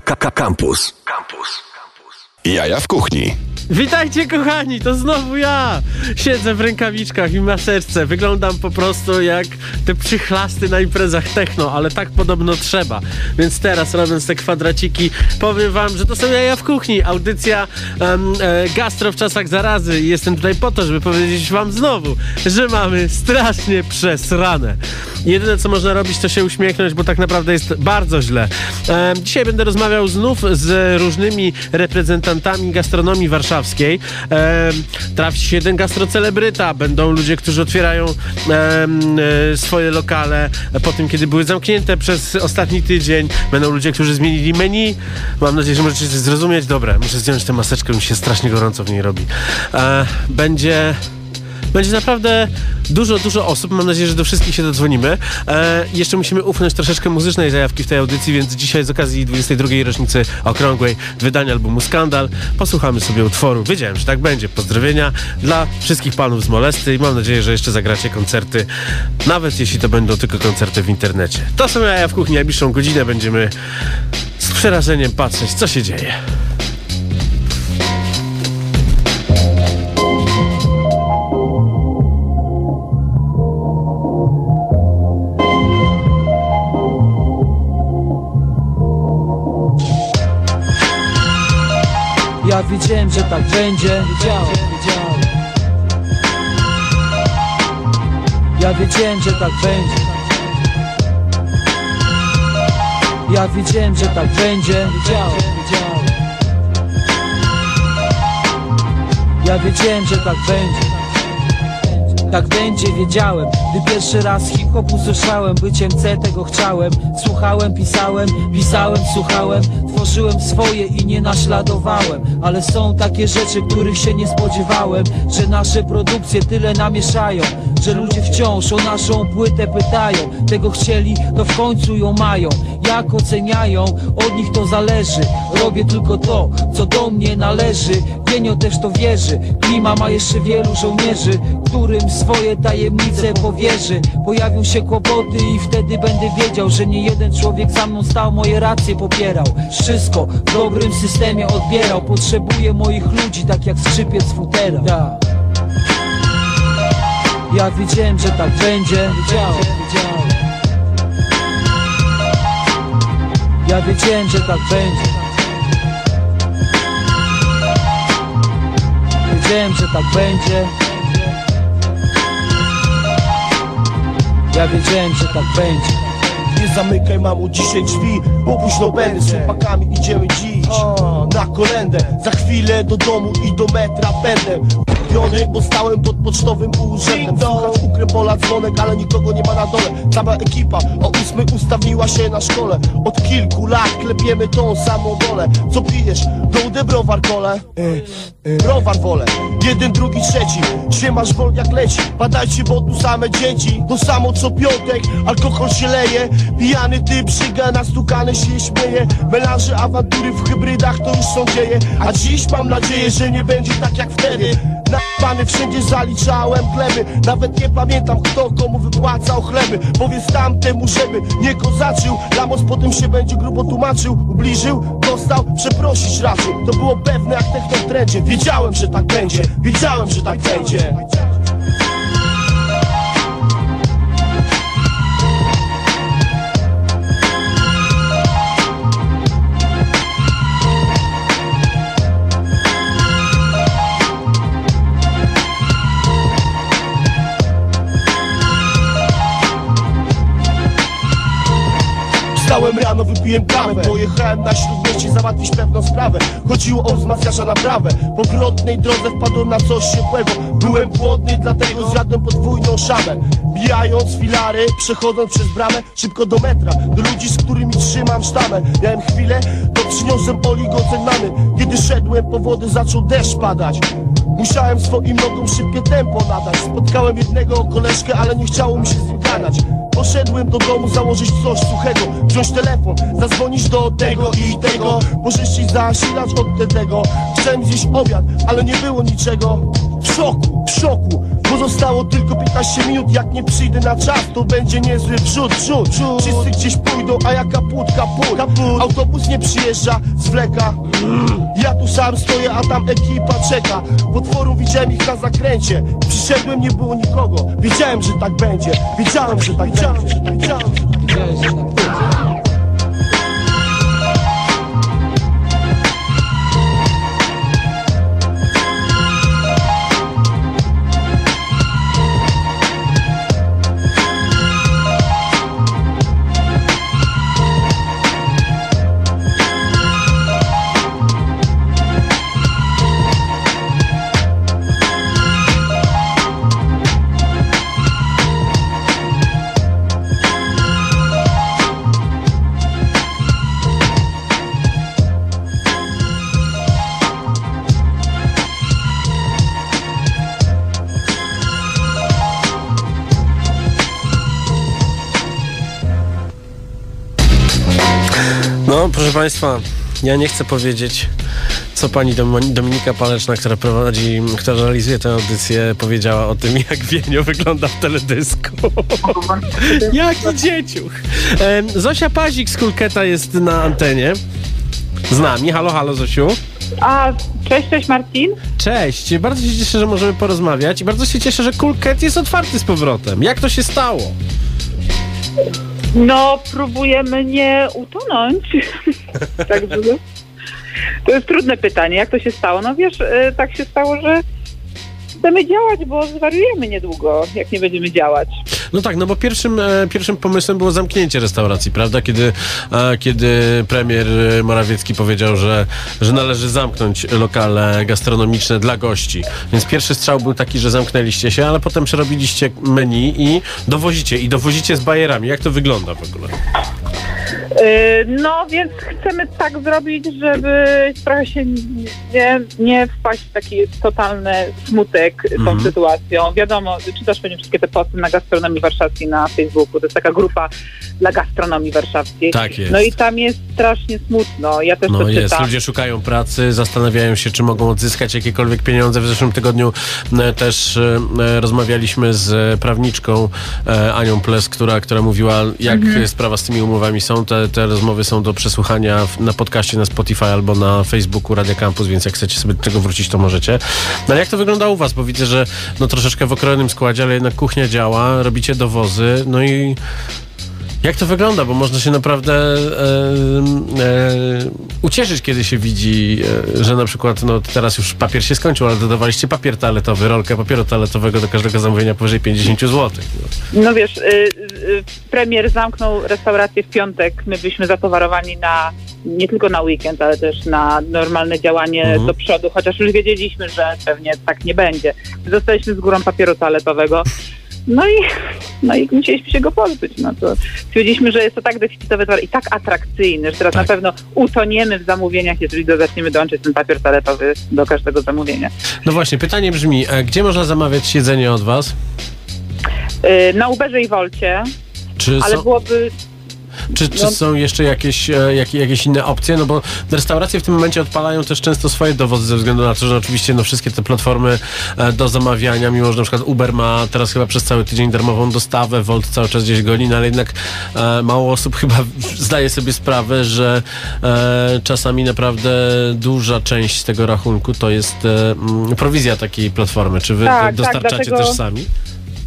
Campus. Campus. Jaja w kuchni. Witajcie kochani, to znowu ja! Siedzę w rękawiczkach i maseczce. Wyglądam po prostu jak te przychlasty na imprezach techno, ale tak podobno trzeba. Więc teraz robiąc te kwadraciki, powiem wam, że to są jaja w kuchni. Audycja um, e, gastro w czasach zarazy. I jestem tutaj po to, żeby powiedzieć wam znowu, że mamy strasznie przesrane. Jedyne co można robić to się uśmiechnąć, bo tak naprawdę jest bardzo źle. E, dzisiaj będę rozmawiał znów z różnymi reprezentantami gastronomii warszawskiej. E, trafi się jeden gastrocelebryta, będą ludzie, którzy otwierają e, swoje lokale po tym, kiedy były zamknięte przez ostatni tydzień. Będą ludzie, którzy zmienili menu. Mam nadzieję, że możecie zrozumieć. Dobra, muszę zdjąć tę maseczkę, mi się strasznie gorąco w niej robi. E, będzie będzie naprawdę dużo, dużo osób. Mam nadzieję, że do wszystkich się dodzwonimy. E, jeszcze musimy ufnąć troszeczkę muzycznej zajawki w tej audycji, więc dzisiaj z okazji 22. rocznicy okrągłej wydania albumu Skandal posłuchamy sobie utworu. Wiedziałem, że tak będzie. Pozdrowienia dla wszystkich panów z Molesty i mam nadzieję, że jeszcze zagracie koncerty, nawet jeśli to będą tylko koncerty w internecie. To są jaja w kuchni. Najbliższą godzinę będziemy z przerażeniem patrzeć, co się dzieje. Ja wiedziałem, że tak będzie. Ja wiedziałem, że tak będzie. Ja wiedziałem, że tak będzie. Ja wiedziałem, że tak będzie. Tak będzie, wiedziałem. Gdy pierwszy raz hip-hop usłyszałem Byciem C tego chciałem. Słuchałem, pisałem, pisałem, słuchałem Tworzyłem swoje i nie naśladowałem. Ale są takie rzeczy, których się nie spodziewałem Że nasze produkcje tyle namieszają Że ludzie wciąż o naszą płytę pytają. Tego chcieli, to w końcu ją mają. Jak oceniają, od nich to zależy. Robię tylko to, co do mnie należy. Genio też to wierzy. Klima ma jeszcze wielu żołnierzy Którym swoje tajemnice powierzy. Pojawią się kłopoty i wtedy będę wiedział Że nie jeden człowiek za mną stał, moje racje popierał. Wszystko w dobrym systemie odbierał. Potrzebuję moich ludzi, tak jak skrzypiec futera ja. wiedziałem, że tak będzie. Ja wiedziałem, że tak będzie. Wiedziałem, że tak będzie. Ja wiedziałem, że tak będzie. Nie zamykaj mamu dzisiaj drzwi, bo późno będę Z chłopakami idziemy dziś na kolendę. Za chwilę do domu i do metra będę Piony, bo stałem pod pocztowym urzędem. Słuchać ukrepola dzwonek, ale nikogo nie ma na dole. Cała ekipa o ósmej ustawiła się na szkole. Od kilku lat klepiemy tą samą wolę. Co pijesz? Gołdę browar kole. Browar wolę. Jeden, drugi, trzeci. Dzisiaj masz wol jak leci. Badajcie, bo tu same dzieci. To samo co piątek. Alkohol się leje. Pijany typ szyga Nastukany się śmieje. Melanże, awantury w hybrydach To już są dzieje. A dziś mam nadzieję, że nie będzie tak jak wtedy Napany wszędzie zaliczałem gleby Nawet nie pamiętam kto komu wypłacał chleby. Powiedz tamtemu, żeby nie kozaczył. Lamos potem się będzie grubo tłumaczył. Ubliżył, dostał, przeprosić raczył. To było pewne jak techno w trendzie Wiedziałem, że tak będzie, wiedziałem, że tak będzie Wstałem rano, wypiłem kawę. Pojechałem na śródmieście załatwić pewną sprawę. Chodziło o wzmacniacza naprawę Po wrotnej drodze wpadłem na coś ciepłego. Byłem głodny, dlatego zjadłem podwójną szamę Bijając filary, przechodząc przez bramę Szybko do metra, do ludzi, z którymi trzymam sztamę Miałem chwilę, to przyniosłem oligocenany Kiedy szedłem po wodę, zaczął deszcz padać Musiałem swoim nogom szybkie tempo nadać. Spotkałem jednego koleżkę, ale nie chciało mi się z Poszedłem do domu założyć coś suchego. Wziąć telefon, zadzwonić do tego i tego. Możesz ci zasilać od tego. Chciałem zjeść obiad, ale nie było niczego. W szoku, w szoku. Pozostało tylko 15 minut, jak nie przyjdę na czas To będzie niezły wrzut, wrzut, wrzut. Wszyscy gdzieś pójdą, a ja kaput, kaput, kaput. Autobus nie przyjeżdża, zwleka Ja tu sam stoję, a tam ekipa czeka Potworu widziałem ich na zakręcie. Przyszedłem, nie było nikogo. Wiedziałem, że tak będzie. Wiedziałem, że tak będzie. Wiedziałem, że tak będzie. Proszę Państwa, ja nie chcę powiedzieć, co pani Dom- Dominika Paleczna, która prowadzi, która realizuje tę audycję, powiedziała o tym, jak Wienio wygląda w teledysku. Jaki dzieciuch. Zosia Pazik z Kulketa jest na antenie. Z nami. Halo, halo, Zosiu. A, cześć, cześć Marcin. Cześć. Bardzo się cieszę, że możemy porozmawiać i bardzo się cieszę, że Kulket jest otwarty z powrotem. Jak to się stało? No, próbujemy nie utonąć. Także to jest trudne pytanie. Jak to się stało? No wiesz, y, tak się stało, że chcemy działać, bo zwariujemy niedługo, jak nie będziemy działać. No tak, no bo pierwszym, e, pierwszym pomysłem było zamknięcie restauracji, prawda? Kiedy, e, kiedy premier e, Morawiecki powiedział, że, że należy zamknąć lokale gastronomiczne dla gości. Więc pierwszy strzał był taki, że zamknęliście się, ale potem przerobiliście menu i dowozicie. I dowozicie z bajerami. Jak to wygląda w ogóle? Y, No, więc chcemy tak zrobić, żeby trochę się nie, nie wpaść w taki totalny smutek tą Mhm. sytuacją. Wiadomo, czytasz pewnie wszystkie te posty na gastronomii warszawskiej na Facebooku. To jest taka grupa dla gastronomii warszawskiej. Tak jest. No i tam jest strasznie smutno. Ja też No to jest, czytam. ludzie szukają pracy, zastanawiają się, czy mogą odzyskać jakiekolwiek pieniądze. W zeszłym tygodniu e, też e, rozmawialiśmy z prawniczką e, Anią Ples, która, która mówiła, jak Mhm. sprawa z tymi umowami są. Te, te rozmowy są do przesłuchania w, na podcaście na Spotify albo na Facebooku Radia Campus, więc jak chcecie sobie do tego wrócić, to możecie. No ale jak to wygląda u was? Bo widzę, że no troszeczkę w okrojonym składzie, ale jednak kuchnia działa, robicie dowozy, no i jak to wygląda? Bo można się naprawdę e, e, ucieszyć, kiedy się widzi, e, że na przykład, no teraz już papier się skończył, ale dodawaliście papier toaletowy, rolkę papieru toaletowego do każdego zamówienia powyżej 50 zł. No. No wiesz, y, y, premier zamknął restaurację w piątek. My byliśmy zatowarowani na nie tylko na weekend, ale też na normalne działanie Mhm. do przodu, chociaż już wiedzieliśmy, że pewnie tak nie będzie. Zostaliśmy z górą papieru toaletowego. No i, no i musieliśmy się go pozbyć. No to stwierdziliśmy, że jest to tak deficytowy towar i tak atrakcyjny, że teraz Tak. na pewno utoniemy w zamówieniach, jeżeli zaczniemy dołączyć ten papier toaletowy do każdego zamówienia. no właśnie, pytanie brzmi, e, gdzie można zamawiać jedzenie od was? Y, na Uberze i Wolcie, Czy ale są, byłoby czy, czy no- są jeszcze jakieś, e, jak, jakieś inne opcje? No bo restauracje w tym momencie odpalają też często swoje dowozy ze względu na to, że oczywiście no, wszystkie te platformy e, do zamawiania, mimo że na przykład Uber ma teraz chyba przez cały tydzień darmową dostawę, Volt cały czas gdzieś goni, no ale jednak e, mało osób chyba zdaje sobie sprawę, że e, czasami naprawdę duża część tego rachunku to jest e, mm, prowizja takiej platformy. Czy wy Tak, tak, dostarczacie dlatego- też sami?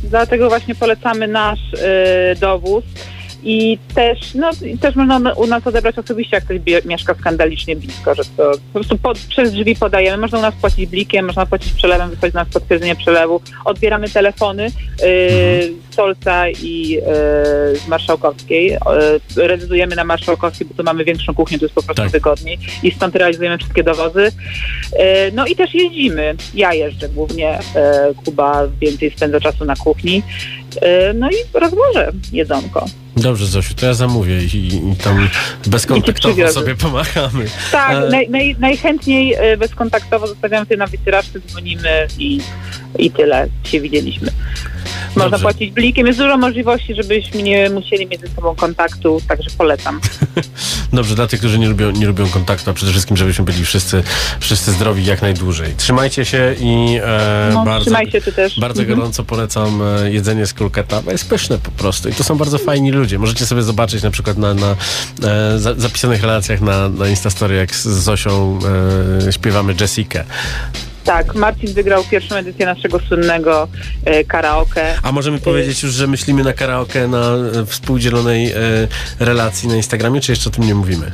Dlatego właśnie polecamy nasz y, dowóz. I też, no, też można u nas odebrać osobiście, jak ktoś bie, mieszka skandalicznie blisko, że to po prostu pod, przez drzwi podajemy. Można u nas płacić blikiem, można płacić przelewem, wysłać nas potwierdzenie przelewu. Odbieramy telefony y, z Solca i y, z Marszałkowskiej. Y, rezydujemy na Marszałkowskiej, bo tu mamy większą kuchnię, to jest po prostu Tak. wygodniej. I stąd realizujemy wszystkie dowozy. Y, no i też jeździmy. Ja jeżdżę głównie, y, Kuba więcej spędza czasu na kuchni. Y, no i rozłożę jedzonko. Dobrze, Zosiu, to ja zamówię i, i tam bezkontaktowo przywiozę. sobie pomachamy. Tak, E, naj, naj, najchętniej y, bezkontaktowo zostawiamy się na wycieraczce, dzwonimy i, i tyle się widzieliśmy. Można Dobrze. płacić blikiem. Jest dużo możliwości, żebyśmy nie musieli mieć ze sobą kontaktu, także polecam. Dobrze, dla tych, którzy nie lubią, nie lubią kontaktu, a przede wszystkim, żebyśmy byli wszyscy, wszyscy zdrowi jak najdłużej. Trzymajcie się i e, No, bardzo, trzymaj się ty też. bardzo Mhm. gorąco polecam e, jedzenie z kulketa, bo jest pyszne po prostu. I to są bardzo fajni ludzie. Możecie sobie zobaczyć na przykład na, na e, za, zapisanych relacjach na, na Instastory, jak z Zosią e, śpiewamy Jessikę. Tak, Marcin wygrał pierwszą edycję naszego słynnego e, karaoke. A możemy powiedzieć już, że myślimy na karaoke na e, współdzielonej e, relacji na Instagramie, czy jeszcze o tym nie mówimy?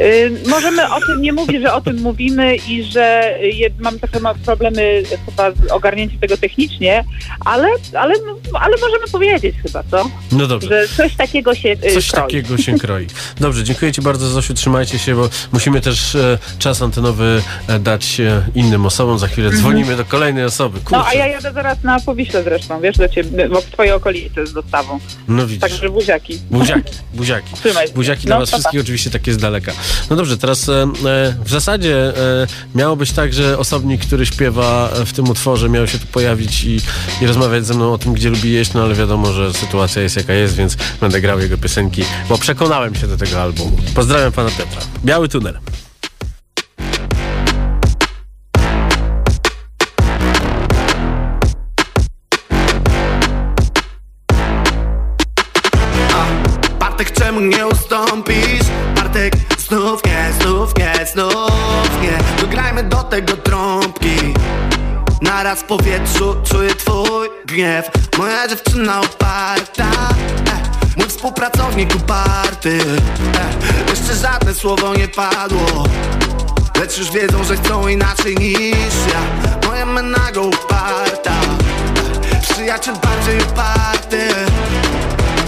Y, możemy o tym nie mówić, że o tym mówimy i że je, mam trochę problemy chyba z ogarnięciem tego technicznie, ale, ale, ale możemy powiedzieć chyba, co? No dobrze. Że coś takiego się y, Coś kroi. takiego się kroi. Dobrze, dziękuję Ci bardzo, Zosiu. Trzymajcie się, bo musimy też e, czas antenowy e, dać e, innym osobom. Za chwilę dzwonimy do kolejnej osoby. Kurczę. Mhm. No a ja jadę zaraz na Powiśle zresztą, wiesz, do ciebie, bo w twojej okolicy z dostawą. No widzisz. Także buziaki. Buziaki, buziaki. Trzymaj się. Buziaki dla No, was pa, pa. wszystkich, oczywiście takie z daleka. No dobrze, teraz e, e, w zasadzie e, miało być tak, że osobnik, który śpiewa e, w tym utworze miał się tu pojawić i, i rozmawiać ze mną o tym, gdzie lubi jeść, no ale wiadomo, że sytuacja jest jaka jest, więc będę grał jego piosenki, bo przekonałem się do tego albumu. Pozdrawiam pana Piotra. Biały tunel. Bartek, czemu nie ustąpisz? Do tego trąbki. Naraz w powietrzu czuję twój gniew. Moja dziewczyna oparta eh, Mój współpracownik uparty eh, Jeszcze żadne słowo nie padło Lecz już wiedzą, że chcą inaczej niż ja. Moja menago uparta eh, Przyjaciel bardziej uparty.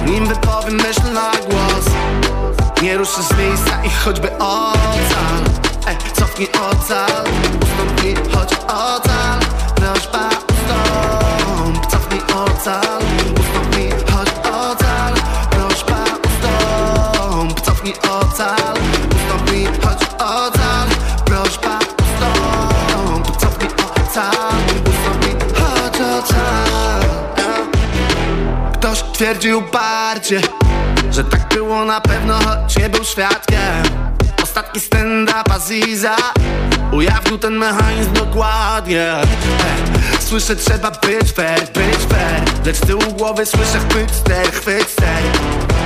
Nim wypowiem myśl na głos Nie ruszę z miejsca i choćby ocal Cofnij ocal Ustąp mi, choć ocal. Prośba ustąp Cofnij ocal. Ustąp mi, choć ocal. Prośba ustąp Cofnij ocal. Ustąp mi, choć ocal. Prośba ustąp Cofnij ocal. Ustąp mi, choć ocal. Ktoś twierdził uparcie Że tak było na pewno, choć nie był świadkiem Ostatni stand-up Aziza Ujawnił ten mechanizm dokładnie. Słyszę trzeba być fair, być fair. Lecz z tyłu głowy słyszę chwyt ster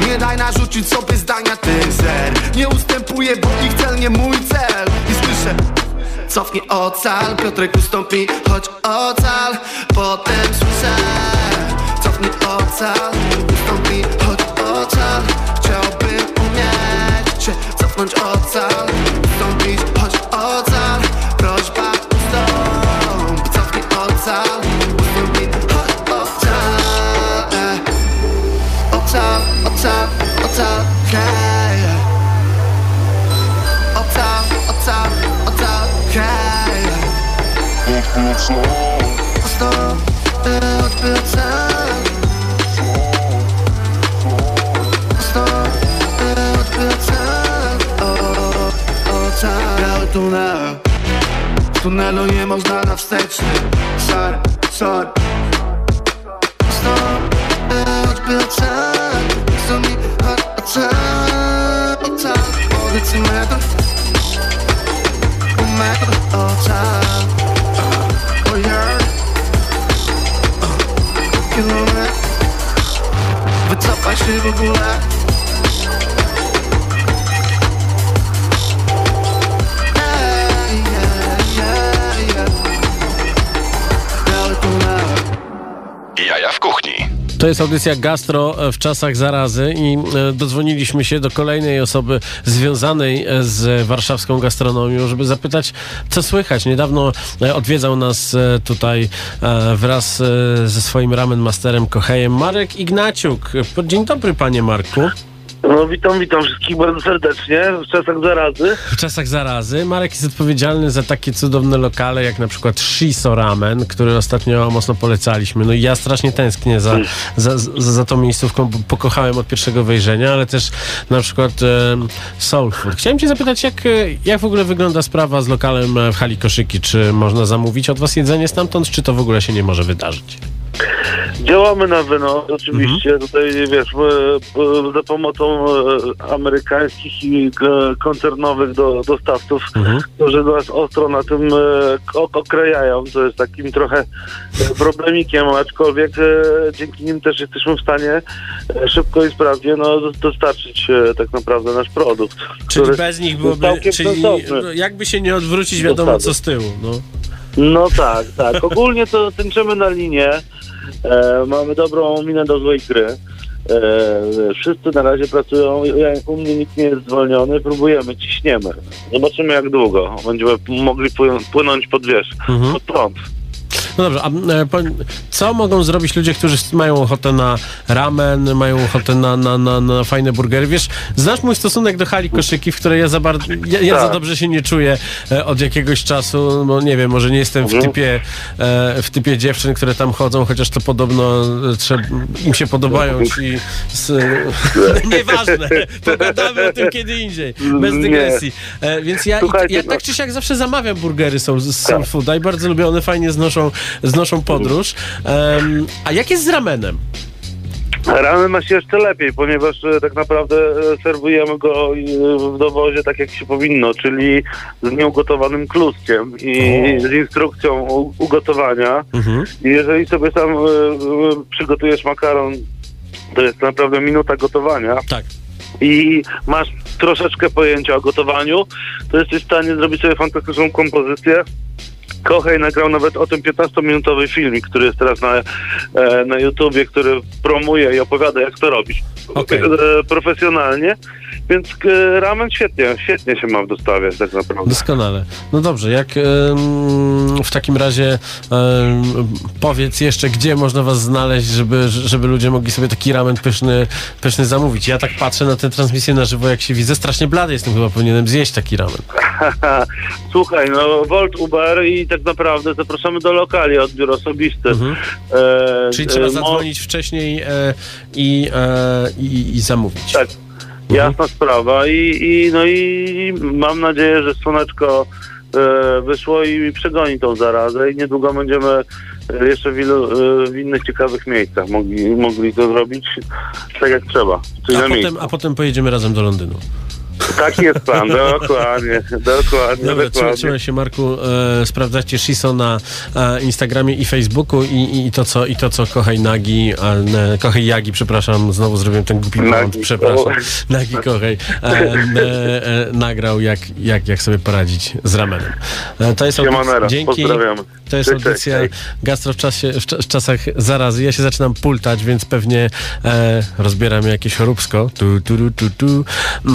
Nie daj narzucić sobie zdania ty zer. Nie ustępuję, bo ich cel nie mój cel. I słyszę Cofnij ocal, Piotrek ustąpi, choć ocal. Potem słyszę Cofnij ocal, ustąpi, choć ocal. Chciałbym cofnąć ocal Ustąpić, choć ocal Prośba ustąp Cofnij ocal, ustąpi, choć ocal eh. Ocal, ocal, ocal, hej. Ocal, ocal, ocal, hej. Ustąp, eh, choćby ocal tunel. W tunelu nie można na wsteczny. Sorry, sorry Ustąp, eh, choćby ocal Ustąp mi, choć ocal Ocal, powiedz metr Metr, ocal Oh yeah Kilometr Wycofaj się w ogóle To jest audycja Gastro w czasach zarazy i e, dodzwoniliśmy się do kolejnej osoby związanej e, z warszawską gastronomią, żeby zapytać, co słychać. Niedawno e, odwiedzał nas e, tutaj e, wraz e, ze swoim ramen masterem Kochejem Marek Ignaciuk. Dzień dobry, panie Marku. No witam, witam wszystkich bardzo serdecznie w czasach zarazy. W czasach zarazy Marek jest odpowiedzialny za takie cudowne lokale, jak na przykład Shiso Ramen, który ostatnio mocno polecaliśmy. No i ja strasznie tęsknię za, za, za, za tą miejscówką, pokochałem od pierwszego wejrzenia, ale też na przykład e, Soul Food. Chciałem cię zapytać, jak, e, jak w ogóle wygląda sprawa z lokalem e, w hali Koszyki? Czy można zamówić od was jedzenie stamtąd, czy to w ogóle się nie może wydarzyć? Działamy na wynos, oczywiście. Tutaj, wiesz, za pomocą e, amerykańskich i e, koncernowych do, dostawców, Mhm. którzy nas ostro na tym e, okrejają, co jest takim trochę problemikiem, aczkolwiek dzięki nim też jesteśmy w stanie szybko i sprawnie no, do- dostarczyć tak naprawdę nasz produkt. Czyli bez nich byłoby, czyli no, jakby się nie odwrócić, wiadomo Dostawy. co z tyłu. No. No tak, tak. Ogólnie to tańczymy na linię. E, mamy dobrą minę do złej gry. E, wszyscy na razie pracują. Ja, u mnie nikt nie jest zwolniony. Próbujemy, ciśniemy. Zobaczymy jak długo będziemy mogli pły- płynąć pod wiesz, Mhm. pod prąd. No dobrze, a e, co mogą zrobić ludzie, którzy mają ochotę na ramen, mają ochotę na, na, na, na fajne burgery? Wiesz, znasz mój stosunek do hali koszyki, w której ja za bardzo, ja, ja za Tak. dobrze się nie czuję e, od jakiegoś czasu, no nie wiem, może nie jestem w Mhm. typie, e, w typie dziewczyn, które tam chodzą, chociaż to podobno trzeba, im się podobają ci z, nieważne, pogadamy o tym kiedy indziej, bez dygresji. Więc ja, ja tak czy siak zawsze zamawiam burgery są z, z Soul Tak. Fooda i bardzo lubię, one fajnie znoszą, znoszą podróż. Em, a jak jest z ramenem? Ramy ma się jeszcze lepiej, ponieważ e, tak naprawdę e, serwujemy go e, w dowozie tak jak się powinno, czyli z nieugotowanym kluskiem i z instrukcją ugotowania. Mhm. I jeżeli sobie sam przygotujesz makaron, to jest naprawdę minuta gotowania Tak. i masz troszeczkę pojęcia o gotowaniu, to jesteś w stanie zrobić sobie fantastyczną kompozycję. Kochej nagrał nawet o tym 15-minutowy filmik, który jest teraz na, e, na YouTubie, który promuje i opowiada, jak to robić Okej. e, profesjonalnie. Więc e, ramen świetnie, świetnie się ma w dostawie tak naprawdę. Doskonale. No dobrze, jak w takim razie powiedz jeszcze, gdzie można was znaleźć, żeby, żeby ludzie mogli sobie taki ramen pyszny, pyszny zamówić. Ja tak patrzę na tę transmisję na żywo, jak się widzę, strasznie blady jestem, chyba powinienem zjeść taki ramen. Słuchaj, no Volt, Uber i tak naprawdę zapraszamy do lokali, odbiór osobisty. Mhm. E, Czyli trzeba e, mo- zadzwonić wcześniej e, i, e, i, i zamówić. Tak, jasna sprawa. I, i no i mam nadzieję, że słoneczko e, wyszło i przegoni tą zarazę i niedługo będziemy e, jeszcze w, ilu, e, w innych ciekawych miejscach mogli, mogli to zrobić tak jak trzeba, A potem, a potem pojedziemy razem do Londynu. Taki jest plan, dokładnie, dokładnie, Dobra, dokładnie. trzymaj się Marku, e, sprawdzacie Shiso na e, Instagramie i Facebooku i, i, i to co, i to co Kochaj Nagi, a, ne, Kochaj Jagi, przepraszam, znowu zrobiłem ten głupi błąd, przepraszam. Nagi Kochaj, e, e, e, nagrał jak, jak, jak sobie poradzić z ramenem. E, to jest audycja, dzięki, to jest audycja. Gastro w, czasie, w, w czasach zarazy. Ja się zaczynam pultać, więc pewnie e, rozbieram jakieś choróbsko. Tu, tu, tu, tu, tu.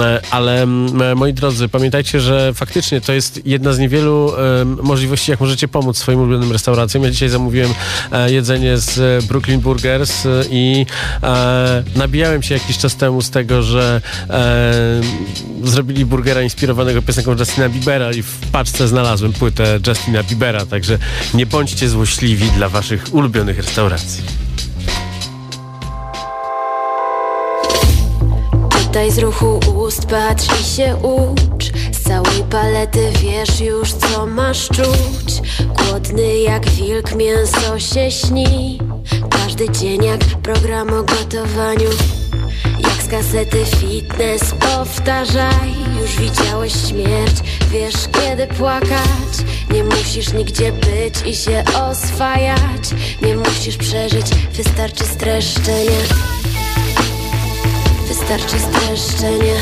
E, ale m, e, moi drodzy, pamiętajcie, że faktycznie to jest jedna z niewielu e, możliwości, jak możecie pomóc swoim ulubionym restauracjom. Ja dzisiaj zamówiłem e, jedzenie z Brooklyn Burgers i nabijałem się jakiś czas temu z tego, że zrobili burgera inspirowanego piosenką Justina Biebera i w paczce znalazłem płytę Justina Biebera, także nie bądźcie złośliwi dla waszych ulubionych restauracji. Czytaj z ruchu ust, patrz i się ucz. Z całej palety wiesz już co masz czuć. Głodny jak wilk, mięso się śni. Każdy dzień jak program o gotowaniu. Jak z kasety fitness powtarzaj. Już widziałeś śmierć, wiesz kiedy płakać. Nie musisz nigdzie być i się oswajać. Nie musisz przeżyć, wystarczy streszczenie Wystarczy streszczenie.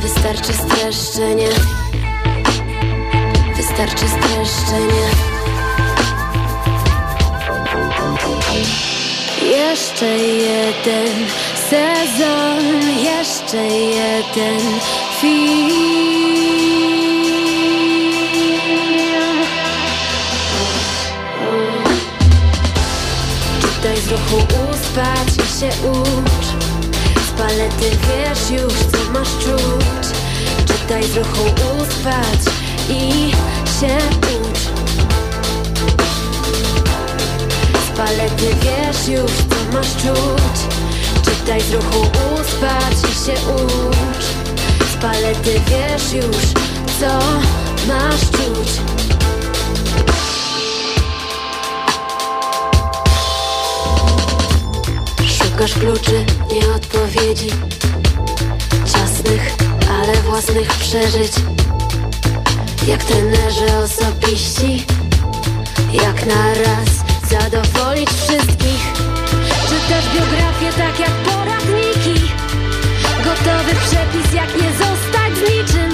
Wystarczy streszczenie. Wystarczy streszczenie. Jeszcze jeden sezon Jeszcze jeden film. Czytaj z ruchu ust, patrz i się ucz Z palety wiesz już co masz czuć. Czytaj z patrz i się ucz. Z palety wiesz już co masz czuć. Czytaj z patrz i się ucz. Z palety wiesz już co masz czuć Szukasz kluczy, nie odpowiedzi. Ciasnych, ale własnych przeżyć. Jak trenerzy osobiści. Jak na raz zadowolić wszystkich. Czytasz biografię tak jak poradniki? Gotowy przepis jak nie zostać z niczym.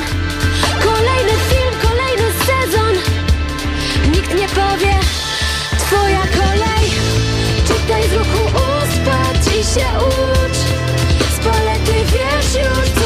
Kolejny film, kolejny sezon. Nikt nie powie Twoja kolej. Czytaj z ruchu się ucz. Z palety wiesz już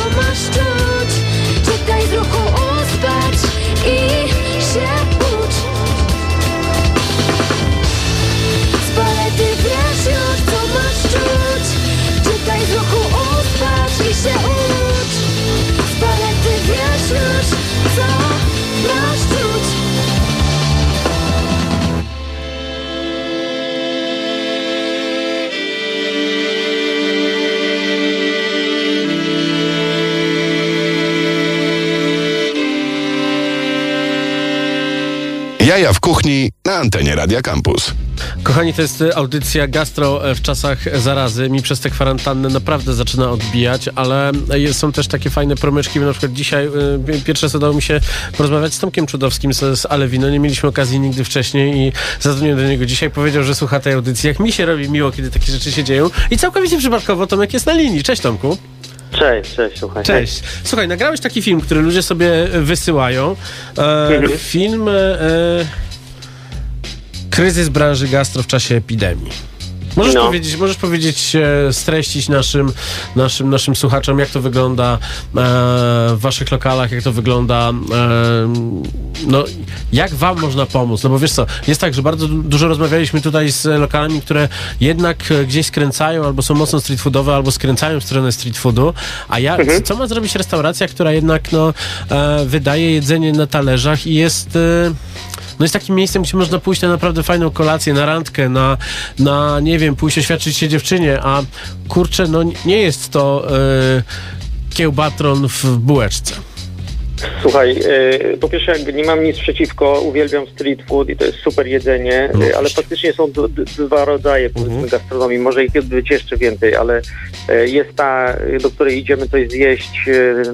Jaja w kuchni na antenie Radia Campus. Kochani, to jest y, audycja gastro e, w czasach zarazy. Mi przez te kwarantanny naprawdę zaczyna odbijać, ale jest, są też takie fajne promyczki. Na przykład dzisiaj y, pierwsze co udało mi się porozmawiać z Tomkiem Czudowskim z, z Alewino. Nie mieliśmy okazji nigdy wcześniej i zadzwoniłem do niego dzisiaj. Powiedział, że słucha tej audycji. Jak mi się robi miło, kiedy takie rzeczy się dzieją. I całkowicie przypadkowo Tomek jest na linii. Cześć Tomku. Cześć, cześć, słuchaj. Cześć. Słuchaj, nagrałeś taki film, który ludzie sobie e, wysyłają. E, Mhm. film e, Kryzys branży gastro w czasie epidemii. Możesz No. powiedzieć, możesz powiedzieć, e, streścić naszym, naszym, naszym słuchaczom, jak to wygląda e, w waszych lokalach, jak to wygląda, e, no, jak wam można pomóc? No bo wiesz co, jest tak, że bardzo du- dużo rozmawialiśmy tutaj z lokalami, które jednak e, gdzieś skręcają, albo są mocno street foodowe, albo skręcają w stronę street foodu, a ja, co ma zrobić restauracja, która jednak, no, e, wydaje jedzenie na talerzach i jest... No jest takim miejscem, gdzie można pójść na naprawdę fajną kolację, na randkę, na, na nie wiem, pójść oświadczyć się dziewczynie, a kurczę, no nie jest to e, kiełbatron w bułeczce. Słuchaj, e, po pierwsze jakby nie mam nic przeciwko, uwielbiam street food i to jest super jedzenie, No, e, ale faktycznie są d- d- dwa rodzaje powiedzmy Mhm. gastronomii, może ich być jeszcze więcej, ale e, jest ta, do której idziemy coś zjeść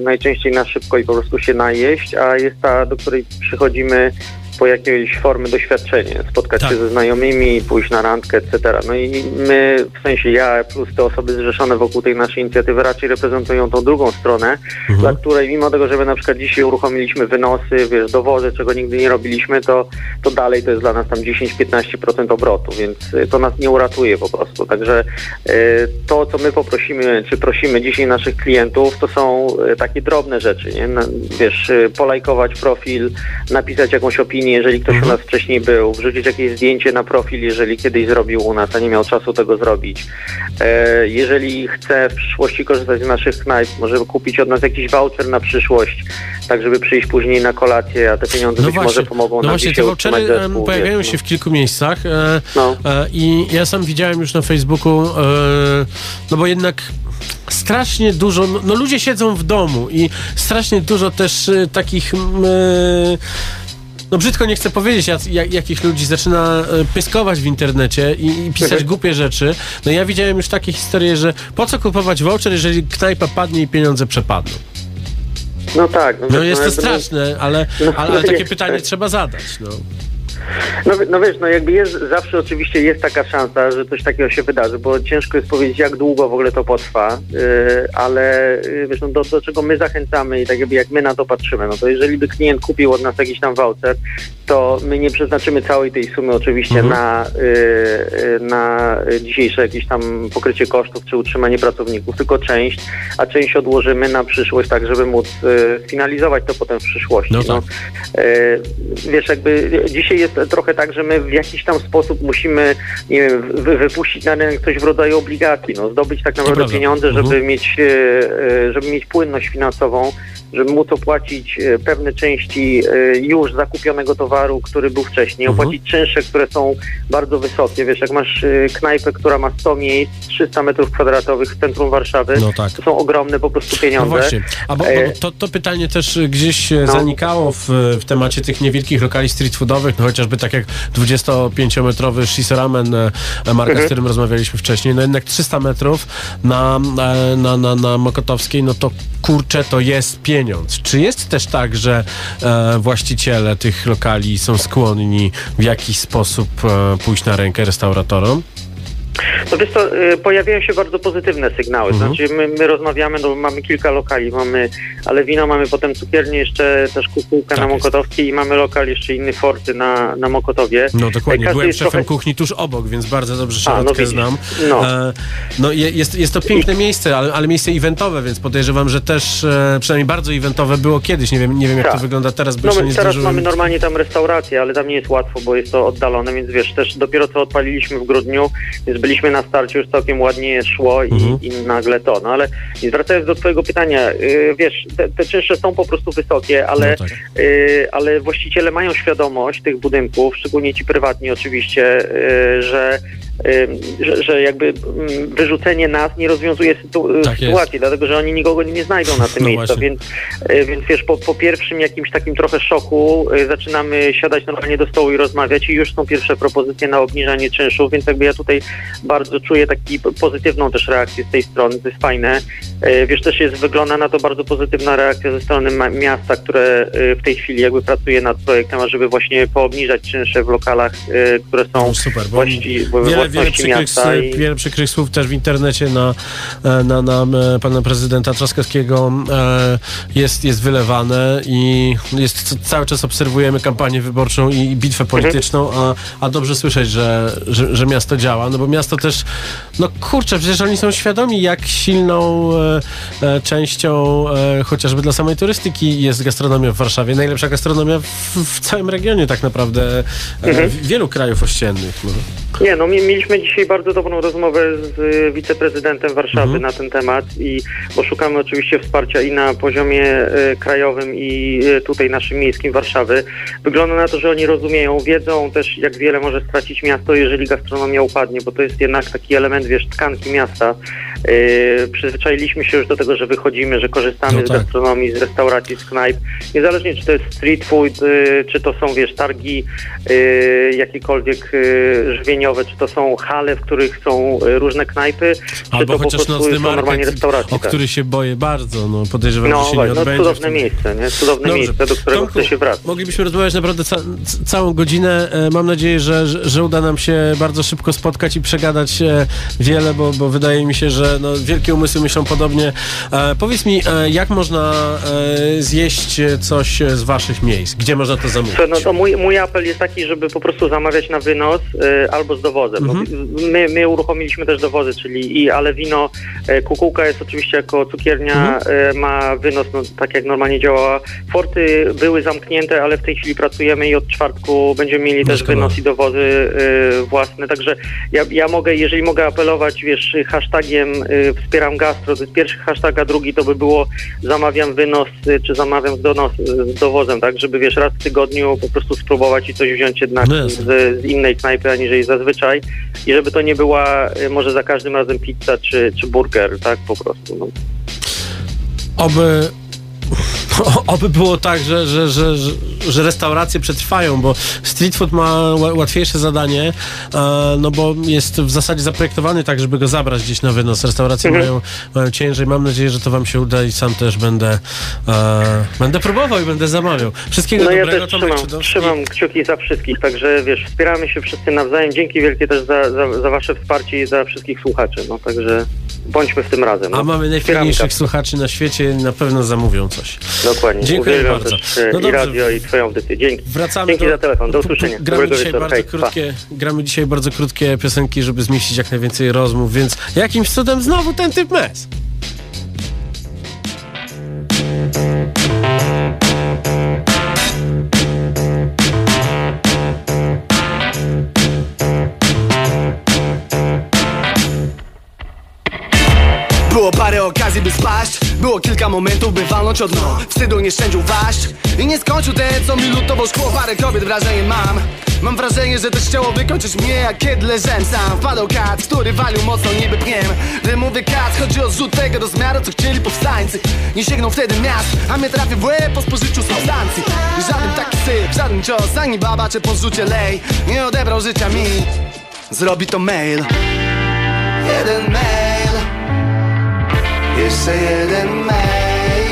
najczęściej na szybko i po prostu się najeść, a jest ta, do której przychodzimy po jakiejś formy doświadczenie, spotkać Tak. się ze znajomymi, pójść na randkę, etc. No i my, w sensie ja plus te osoby zrzeszone wokół tej naszej inicjatywy raczej reprezentują tą drugą stronę, dla której mimo tego, że my na przykład dzisiaj uruchomiliśmy wynosy, wiesz, dowozy, czego nigdy nie robiliśmy, to, to dalej to jest dla nas tam 10-15% obrotu, więc y, to nas nie uratuje po prostu. Także y, to, co my poprosimy, czy prosimy dzisiaj naszych klientów, to są y, takie drobne rzeczy, nie? Wiesz, polajkować profil, napisać jakąś opinię, jeżeli ktoś u nas wcześniej był, wrzucić jakieś zdjęcie na profil, jeżeli kiedyś zrobił u nas, a nie miał czasu tego zrobić. E, jeżeli chce w przyszłości korzystać z naszych knajp, może kupić od nas jakiś voucher na przyszłość, tak żeby przyjść później na kolację, a te pieniądze być może pomogą no nam właśnie, te vouchery zespół, pojawiają wiesz, się no. w kilku miejscach e, No. e, i ja sam widziałem już na Facebooku, e, no bo jednak strasznie dużo, no, no ludzie siedzą w domu i strasznie dużo też e, takich e, no brzydko nie chcę powiedzieć, jak, jak, jakich ludzi zaczyna e, pyskować w internecie i, i pisać Mhm. głupie rzeczy. No ja widziałem już takie historie, że po co kupować voucher, jeżeli knajpa padnie i pieniądze przepadną. No tak. No wiesz, jest to straszne, ale, No, ale, ale no takie pytanie tak. trzeba zadać. No. No, no wiesz, no jakby jest, zawsze oczywiście jest taka szansa, że coś takiego się wydarzy, bo ciężko jest powiedzieć, jak długo w ogóle to potrwa, yy, ale yy, wiesz, no do, do czego my zachęcamy i tak jakby jak my na to patrzymy, no to jeżeli by klient kupił od nas jakiś tam voucher, to my nie przeznaczymy całej tej sumy oczywiście Mhm. na, yy, na dzisiejsze jakieś tam pokrycie kosztów czy utrzymanie pracowników, tylko część, a część odłożymy na przyszłość, tak żeby móc finalizować to potem w przyszłości. No tak. E, wiesz, jakby dzisiaj jest trochę tak, że my w jakiś tam sposób musimy nie wiem, wy, wypuścić na rynek coś w rodzaju obligacji, no, zdobyć tak naprawdę pieniądze, żeby Mhm. mieć e, e, żeby mieć płynność finansową żeby móc opłacić e, pewne części e, już zakupionego towaru, który był wcześniej, Mhm. opłacić czynsze, które są bardzo wysokie. Wiesz, jak masz e, knajpę, która ma 100 miejsc, 300 metrów kwadratowych w centrum Warszawy, No tak. to są ogromne po prostu No pieniądze. właśnie, a bo, bo to, to pytanie też gdzieś No. zanikało w, w temacie tych niewielkich lokali street foodowych, no chociażby tak jak 25-metrowy Shiso Ramen, e, marka, Mhm. z którym rozmawialiśmy wcześniej, no jednak 300 metrów na, na, na, na Mokotowskiej, no to kurczę, to jest pieniądz. Czy jest też tak, że e, właściciele tych lokali są skłonni w jakiś sposób e, pójść na rękę restauratorom? No wiesz co, y, pojawiają się bardzo pozytywne sygnały. Mhm. Znaczy my, my rozmawiamy, no mamy kilka lokali, mamy ale wino, mamy potem cukiernię, jeszcze też kukułkę Tak na. Mokotowskiej i mamy lokal jeszcze inny Forty na, na Mokotowie. No dokładnie, Każdy byłem szefem trochę- kuchni tuż obok, więc bardzo dobrze A, no znam. No. E, no je, jest, jest to piękne miejsce, ale, ale miejsce eventowe, więc podejrzewam, że też e, przynajmniej bardzo eventowe było kiedyś. Nie wiem, nie wiem jak Tak. to wygląda teraz, bo No my nie teraz zdążyłem... mamy normalnie tam restaurację, ale tam nie jest łatwo, bo jest to oddalone, więc wiesz, też dopiero co odpaliliśmy w grudniu, więc byliśmy na starcie, już całkiem ładnie szło i, Mhm. i nagle to. No ale i wracając do twojego pytania, yy, wiesz, te, te czynsze są po prostu wysokie, ale No tak. Y, ale właściciele mają świadomość tych budynków, szczególnie ci prywatni oczywiście, y, że, że, że jakby mm, wyrzucenie nas nie rozwiązuje sytu- Tak jest. sytuacji, dlatego że oni nikogo nie znajdą na te No właśnie. więc, y, więc wiesz, po, po pierwszym jakimś takim trochę szoku y, zaczynamy siadać normalnie do stołu i rozmawiać i już są pierwsze propozycje na obniżanie czynszów, więc jakby ja tutaj bardzo czuję taki pozytywną też reakcję z tej strony, to jest fajne. Y, Wiesz, też jest, wygląda na to bardzo pozytywna reakcja ze strony miasta, które y, w tej chwili jakby pracuje nad projektem, ażeby właśnie poobniżać czynsze w lokalach, y, które są No, super, bo właści, wiele, wiele, przykrych. I... wiele przykrych słów też w internecie na, e, na, na e, pana prezydenta Trzaskowskiego e, jest, jest wylewane i jest, cały czas obserwujemy kampanię wyborczą i bitwę polityczną, a, a dobrze słyszeć, że, że, że miasto działa, no bo miasto też, no kurczę, przecież oni są świadomi, jak silną częścią chociażby dla samej turystyki jest gastronomia w Warszawie. Najlepsza gastronomia w, w całym regionie tak naprawdę w- wielu krajów ościennych. No. Nie, no mi- mieliśmy dzisiaj bardzo dobrą rozmowę z y, wiceprezydentem Warszawy Mhm. na ten temat i bo szukamy oczywiście wsparcia i na poziomie y, krajowym i y, tutaj naszym miejskim Warszawy. Wygląda na to, że oni rozumieją, wiedzą też jak wiele może stracić miasto, jeżeli gastronomia upadnie, bo to jest jednak taki element, wiesz, tkanki miasta. Przyzwyczailiśmy się już do tego, że wychodzimy, że korzystamy No z tak. gastronomii, z restauracji, z knajp. Niezależnie czy to jest street food, czy to są, wiesz, targi jakiekolwiek żywieniowe, czy to są hale, w których są y, różne knajpy, czy Albo to po chociaż prostu są normalnie market, restauracje. o tak. który się boję bardzo. No, podejrzewam, No, że się nie właśnie, no odbędzie. w cudowne miejsce, nie? Cudowne Dobrze. miejsce, do którego Tomku, chce się wracać. Moglibyśmy rozmawiać naprawdę ca całą godzinę. E, Mam nadzieję, że, że, uda nam się bardzo szybko spotkać i przegadać e, wiele, bo, bo wydaje mi się, że no, wielkie umysły myślą podobnie. E, powiedz mi, e, jak można e, zjeść e, coś e, z waszych miejsc? Gdzie można to zamówić? No to mój, mój apel jest taki, żeby po prostu zamawiać na wynos y, albo z dowozem. Mhm. No, my, my uruchomiliśmy też dowozy, czyli i ale wino, y, kukułka jest oczywiście jako cukiernia, Mhm. y, ma wynos no, tak jak normalnie działała. Forty były zamknięte, ale w tej chwili pracujemy i od czwartku będziemy mieli też wynos i dowozy y, własne. Także ja, ja mogę, jeżeli mogę apelować, wiesz, hashtagiem y, wspieram gastro, to jest pierwszy hashtag, a drugi to by było zamawiam wynos, y, czy zamawiam z, donos, z dowozem, tak, żeby wiesz, raz w tygodniu po prostu spróbować i coś wziąć jednak No z, z innej knajpy, aniżeli zazwyczaj i żeby to nie była y, może za każdym razem pizza czy, czy burger, tak, po prostu. No. Oby było tak, że, że, że, że, restauracje przetrwają, bo street food ma ła- łatwiejsze zadanie, e, no bo jest w zasadzie zaprojektowany tak, żeby go zabrać gdzieś na wynos. Restauracje Mhm. mają, mają ciężej. Mam nadzieję, że to wam się uda i sam też będę e, będę próbował i będę zamawiał. Wszystkiego No ja dobrego, też Tomek trzymam, trzymam kciuki za wszystkich, także wiesz, wspieramy się wszyscy nawzajem. Dzięki wielkie też za, za, za wasze wsparcie i za wszystkich słuchaczy, no także bądźmy w tym razem. No. A mamy najfajniejszych słuchaczy na świecie na pewno zamówią coś. Dokładnie. Dziękuję Uwielbiam bardzo. też e, No i dobrze. radio i twoją audycję. Dzięki. Wracamy Dzięki do, za telefon. Do usłyszenia. Gramy Dobrego dzisiaj, wieczoru. bardzo Hej, pa. krótkie, gramy dzisiaj bardzo krótkie piosenki, żeby zmieścić jak najwięcej rozmów, więc jakimś cudem znowu ten typ mes. Było parę okazji, by spaść. Było kilka momentów, by walnąć od dno Wstydu nie szczędził waść. I nie skończył te, co mi lutowo szkło. Parę kobiet wrażenie mam. Mam wrażenie, że też chciało wykończyć mnie Jak kiedy leżałem sam. Wpadał kat, który walił mocno niby pniem Gdy mówię kat, chodzi o zrzut tego rozmiaru Co chcieli powstańcy. Nie sięgnął wtedy miast A mnie trafi w łeb po spożyciu substancji. Żaden taki syp, żaden cios Ani baba czy po zrzucie lej. Nie odebrał życia mi. Zrobi to mail. Jeden mail Jeszcze jeden mail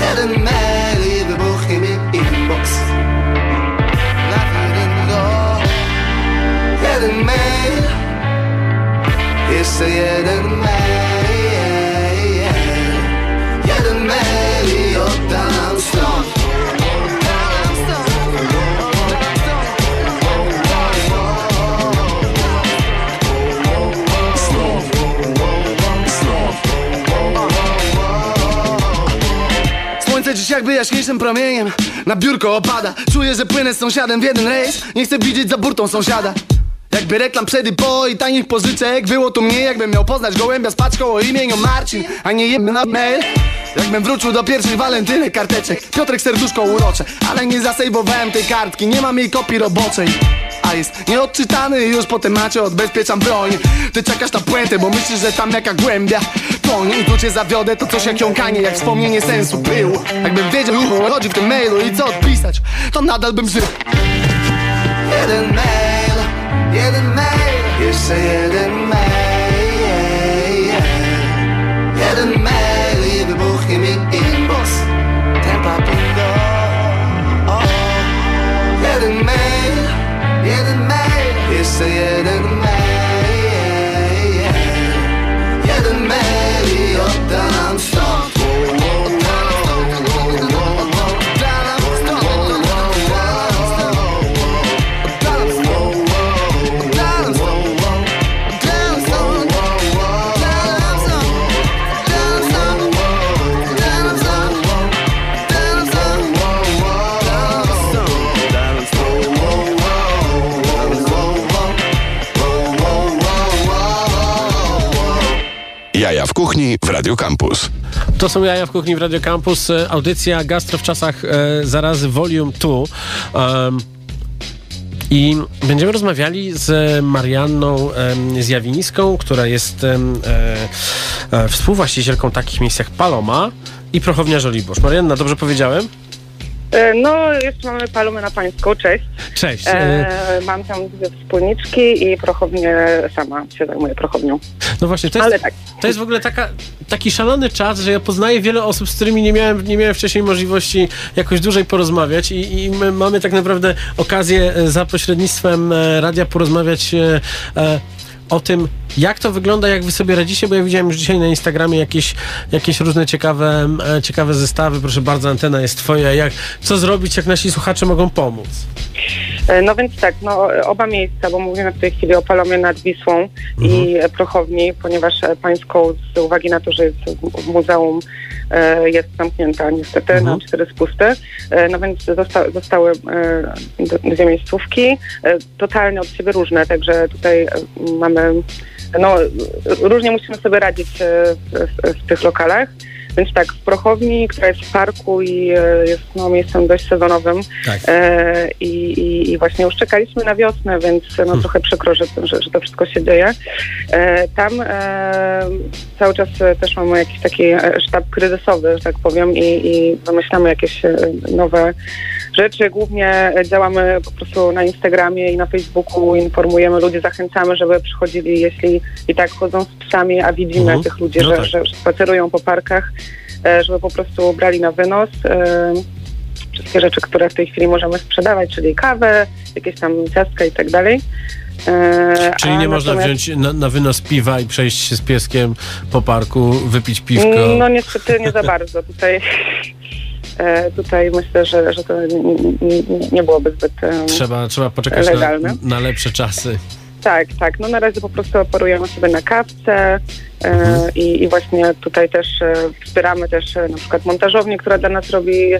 Jeden mail i wybuchnie mi inbox. Na jeden go Jeden mail Jeszcze jeden mail Dziś jakby jaśniejszym promieniem. Na biurko opada. Czuję, że płynę z sąsiadem w jeden rejs. Nie chcę widzieć za burtą sąsiada. Jakby reklam przed i po i tanich pożyczek. Było tu mnie jakbym miał poznać gołębia z paczką o imieniu Marcin A nie na mail Jakbym wrócił do pierwszych walentynek karteczek Piotrek serduszko urocze Ale nie zasejwowałem tej kartki Nie mam jej kopii roboczej. A jest nieodczytany już po temacie odbezpieczam broń. Ty czekasz na puentę, bo myślisz, że tam jaka głębia Toń i tu cię zawiodę, to coś jak jąkanie Jak wspomnienie sensu był Jakbym wiedział, o chodzi w tym mailu i co odpisać To nadal bym żył. Jeden mail, jeden mail Jeszcze jeden mail Jeden mail w Radio Campus. To są jaja w kuchni w Radio Campus. e, Audycja Gastro w czasach e, zarazy Volume 2. Um, i będziemy rozmawiali z Marianną em, Zjawińską, która jest e, e, współwłaścicielką takich miejsc jak Paloma i Prochownia Żoliborz. Marianna, dobrze powiedziałem? E, No, jeszcze mamy Palumę na Pańską, cześć. Cześć. E, E, mam tam dwie wspólniczki i prochownię sama się zajmuję prochownią. no właśnie, to jest, Ale tak. to jest w ogóle taka, taki szalony czas, że ja poznaję wiele osób, z którymi nie miałem, nie miałem wcześniej możliwości jakoś dłużej porozmawiać i, i my mamy tak naprawdę okazję e, za pośrednictwem radia porozmawiać e, o tym, jak to wygląda, jak wy sobie radzicie, bo ja widziałem już dzisiaj na Instagramie jakieś, jakieś różne ciekawe, e, ciekawe zestawy. Proszę bardzo, antena jest twoja. Jak, co zrobić, jak nasi słuchacze mogą pomóc? E, No więc tak, no oba miejsca, bo mówimy w tej chwili o Palomie nad Wisłą i e, prochowni, ponieważ e, Pańską z uwagi na to, że jest w muzeum jest zamknięta niestety na cztery spusty, no więc zosta zostały dwie miejscówki, totalnie od siebie różne, także tutaj mamy, no różnie musimy sobie radzić e, w, w, w tych lokalach. Więc tak, w Prochowni, która jest w parku i e, jest no, miejscem dość sezonowym Tak. e, i, i, właśnie już czekaliśmy na wiosnę, więc no, trochę przykro, że, że, że to wszystko się dzieje. E, tam e, cały czas e, też mamy jakiś taki e, sztab kryzysowy, że tak powiem, i, i wymyślamy jakieś e, nowe rzeczy. Głównie e, działamy po prostu na Instagramie i na Facebooku, informujemy ludzi, zachęcamy, żeby przychodzili, jeśli i tak chodzą z psami, a widzimy Mhm. tych ludzi, No że, tak. że, spacerują po parkach, e, żeby po prostu brali na wynos. E, wszystkie rzeczy, które w tej chwili możemy sprzedawać, czyli kawę, jakieś tam ciastka i tak dalej. E, Czyli nie można wziąć na, na wynos piwa i przejść się z pieskiem po parku, wypić piwko. No niestety nie za bardzo. Tutaj, e, tutaj myślę, że, że to nie, nie, byłoby zbyt e, Trzeba, trzeba poczekać na, na lepsze czasy. Tak, tak. No na razie po prostu operujemy sobie na kawce e, i, i właśnie tutaj też e, wspieramy też e, na przykład montażownię, która dla nas robi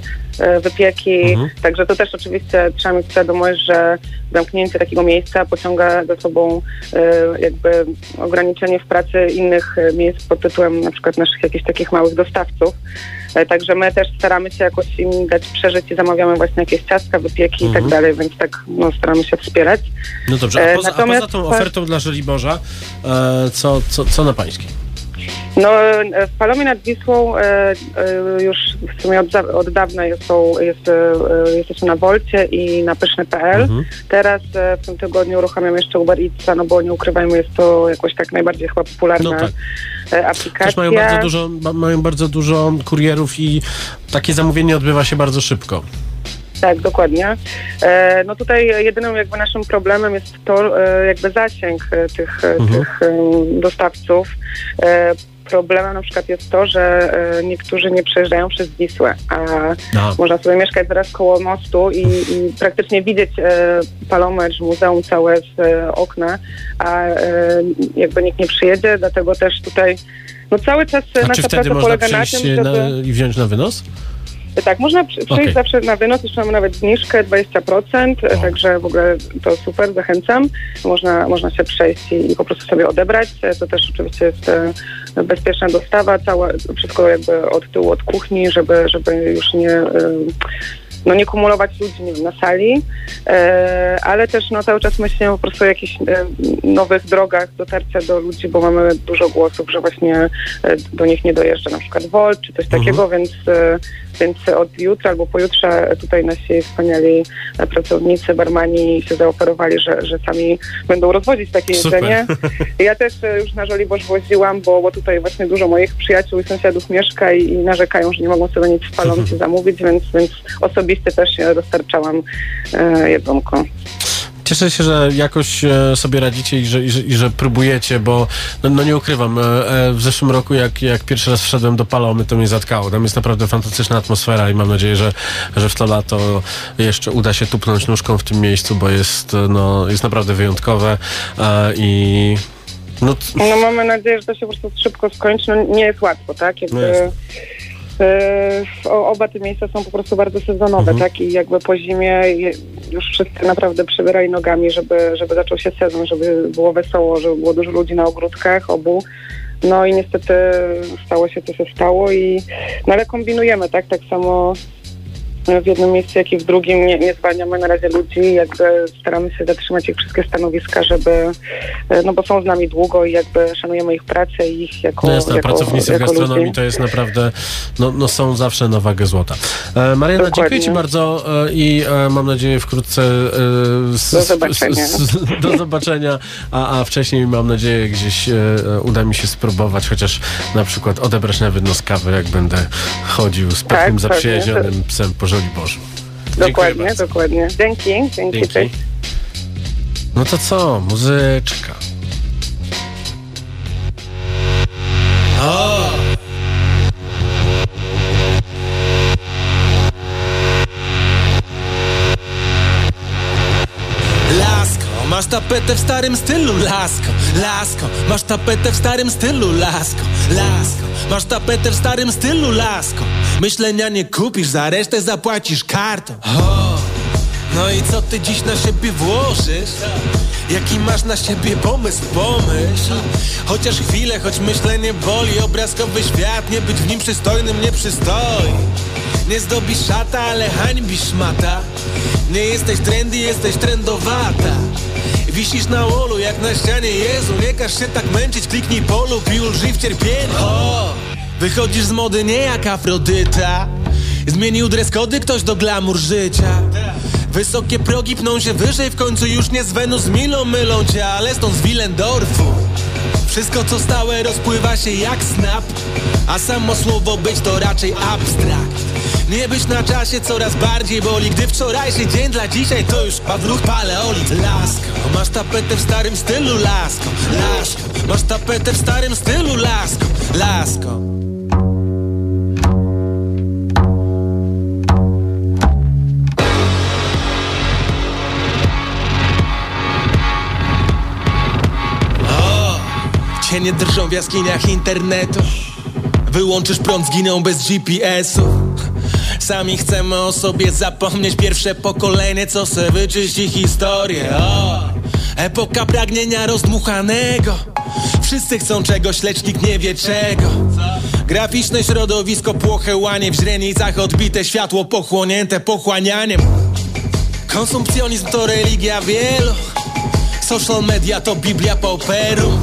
wypieki. Mhm. Także to też oczywiście trzeba mieć świadomość, że zamknięcie takiego miejsca pociąga za sobą jakby ograniczenie w pracy innych miejsc pod tytułem na przykład naszych jakichś takich małych dostawców. E, Także my też staramy się jakoś im dać przeżyć i zamawiamy właśnie jakieś ciastka, wypieki i tak dalej, więc tak no, staramy się wspierać. No dobrze, a E, poza, a natomiast- poza tą ofertą dla Żoliborza, e, co, co, co na pańskiej? No, e, w Palomie nad Wisłą e, e, już w sumie od, od dawna jest, są, jest, e, e, jesteśmy na Wolcie i na pyszny.pl. Mhm. Teraz e, w tym tygodniu uruchamiam jeszcze Uber Eatsa, no bo nie ukrywajmy, jest to jakoś tak najbardziej chyba popularna No tak. e, aplikacja. Też mają bardzo dużo, ma- mają bardzo dużo kurierów i takie zamówienie odbywa się bardzo szybko. Tak, dokładnie. E, no tutaj jedynym jakby naszym problemem jest to e, jakby zasięg e, tych, Mhm. tych dostawców. Problemem na przykład jest to, że niektórzy nie przejeżdżają przez Wisłę, a A. można sobie mieszkać zaraz koło mostu i, i praktycznie widzieć Palomecz, muzeum całe z okna, a jakby nikt nie przyjedzie, dlatego też tutaj no cały czas A nasza praca polega na tym, na, żeby... i wziąć na wynos? Tak, można przy- przyjść Okej. zawsze na wynos, jeszcze mamy nawet zniżkę 20%, O. także w ogóle to super, zachęcam. Można, można się przejść i, i po prostu sobie odebrać. To też oczywiście jest e, bezpieczna dostawa, całe, wszystko jakby od tyłu, od kuchni, żeby, żeby już nie... E, no nie kumulować ludzi nie wiem, na sali, e, ale też no, cały czas myślimy po prostu o jakichś e, nowych drogach dotarcia do ludzi, bo mamy dużo głosów, że właśnie e, do nich nie dojeżdża na przykład Volt czy coś takiego, więc, e, więc od jutra albo pojutrze tutaj nasi wspaniali e, pracownicy, barmani się zaoferowali, że, że sami będą rozwozić takie Super. jedzenie. Ja też e, już na Żoliborz woziłam, bo, bo tutaj właśnie dużo moich przyjaciół i sąsiadów mieszka i, i narzekają, że nie mogą sobie nic w palący zamówić, więc, więc osobiście też e, dostarczałam e, jedzonko. Cieszę się, że jakoś e, sobie radzicie i że, i że, i że próbujecie, bo no, no nie ukrywam, e, w zeszłym roku jak, jak pierwszy raz wszedłem do Palomy, to mnie zatkało. Tam jest naprawdę fantastyczna atmosfera i mam nadzieję, że, że w to lato jeszcze uda się tupnąć nóżką w tym miejscu, bo jest, no, jest naprawdę wyjątkowe i no, No mamy nadzieję, że to się po prostu szybko skończy. No, nie jest łatwo, tak? Jakby, No jasne. E, oba te miejsca są po prostu bardzo sezonowe, Mhm. tak? I jakby po zimie już wszyscy naprawdę przybierali nogami, żeby, żeby zaczął się sezon, żeby było wesoło, żeby było dużo ludzi na ogródkach obu. No i niestety stało się, co się stało i no ale kombinujemy, tak? Tak samo w jednym miejscu, jak i w drugim nie, nie zwalniamy na razie ludzi, jakby staramy się zatrzymać ich wszystkie stanowiska, żeby, e, no bo są z nami długo i jakby szanujemy ich pracę i ich jako, no jasne, jako, pracownicy w jako gastronomii ludzi. to jest naprawdę, no, no są zawsze na wagę złota. E, Mariana, Dokładnie. dziękuję Ci bardzo e, i e, mam nadzieję wkrótce e, s- Do zobaczenia. s- s- do zobaczenia, a, a wcześniej mam nadzieję gdzieś e, uda mi się spróbować, chociaż na przykład odebrać na wynos kawy, jak będę chodził z pewnym pewnie. zaprzyjaźnionym psem po Żoliborzu. Dziękuję Dokładnie, bardzo. dokładnie. Dzięki, dzięki, Dzięki. cześć. No to co? Muzyczka. O! Masz tapetę w starym stylu, lasko, lasko, masz tapetę w starym stylu, lasko, lasko, masz tapetę w starym stylu, lasko. Myślenia nie kupisz, za resztę zapłacisz kartą. No i co ty dziś na siebie włożysz? Jaki masz na siebie pomysł, pomyśl. Chociaż chwilę, choć myślenie boli Obrazkowy świat, nie być w nim przystojnym nie przystoi. Nie zdobisz szata, ale hańbisz mata. Nie jesteś trendy, jesteś trendowata Wisisz na łolu jak na ścianie Jezu, nie każ się tak męczyć Kliknij polub i ulżyj w cierpieniu. O, Wychodzisz z mody nie jak Afrodyta. Zmienił dress kody ktoś do glamour życia. Wysokie progi pną się wyżej W końcu już nie z Wenus Milą mylą cię Ale stąd z Willendorfu. Wszystko co stałe rozpływa się jak snap. A samo słowo być to raczej abstrakt Nie być na czasie coraz bardziej boli Gdy wczorajszy dzień dla dzisiaj to już pawluch paleolit. Lasko, masz tapetę w starym stylu lasko Lasko, masz tapetę w starym stylu lasko Lasko nie drżą w jaskiniach internetu. Wyłączysz prąd, zginą bez GPS-u Sami chcemy o sobie zapomnieć Pierwsze pokolenie, co se wyczyści historię. O, Epoka pragnienia rozdmuchanego. Wszyscy chcą czegoś, lecz nikt nie wie czego. Graficzne środowisko płoche łanie W źrenicach odbite światło pochłonięte pochłanianiem. Konsumpcjonizm to religia wielu. Social media to biblia pauperu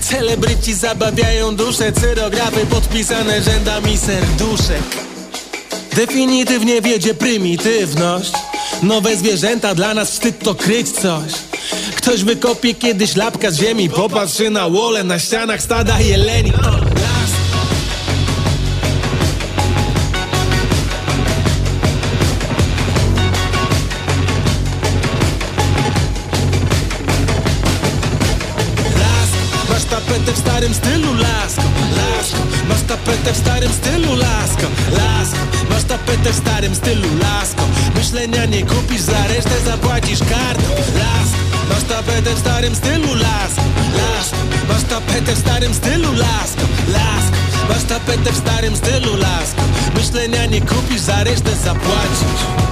Celebryci zabawiają duszę Cyrografy podpisane rzędami serduszek Definitywnie wiedzie prymitywność. Nowe zwierzęta dla nas wstyd to kryć coś. Ktoś wykopie kiedyś lapka z ziemi Popatrzy na łole, na ścianach stada jeleni. Tapetę w starym stylu, lasko Masz tapetę w starym stylu, lasko, lasko. Masz tapetę w starym stylu, lasko. Myślenia nie kupisz, za resztę zapłacisz kartą, lasko. Masz tapetę w starym stylu, lasko, lasko. Masz tapetę w starym stylu, lasko, lasko. Masz tapetę w starym stylu, lasko. Myślenia nie kupisz, za resztę zapłacisz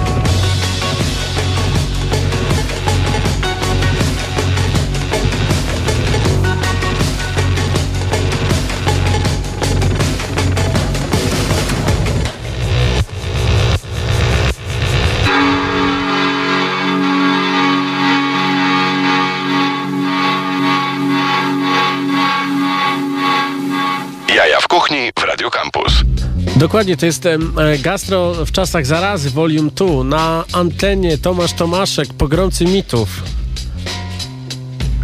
Dokładnie, to jest e, Gastro w czasach zarazy, volume 2, na antenie Tomasz Tomaszek, pogromcy mitów.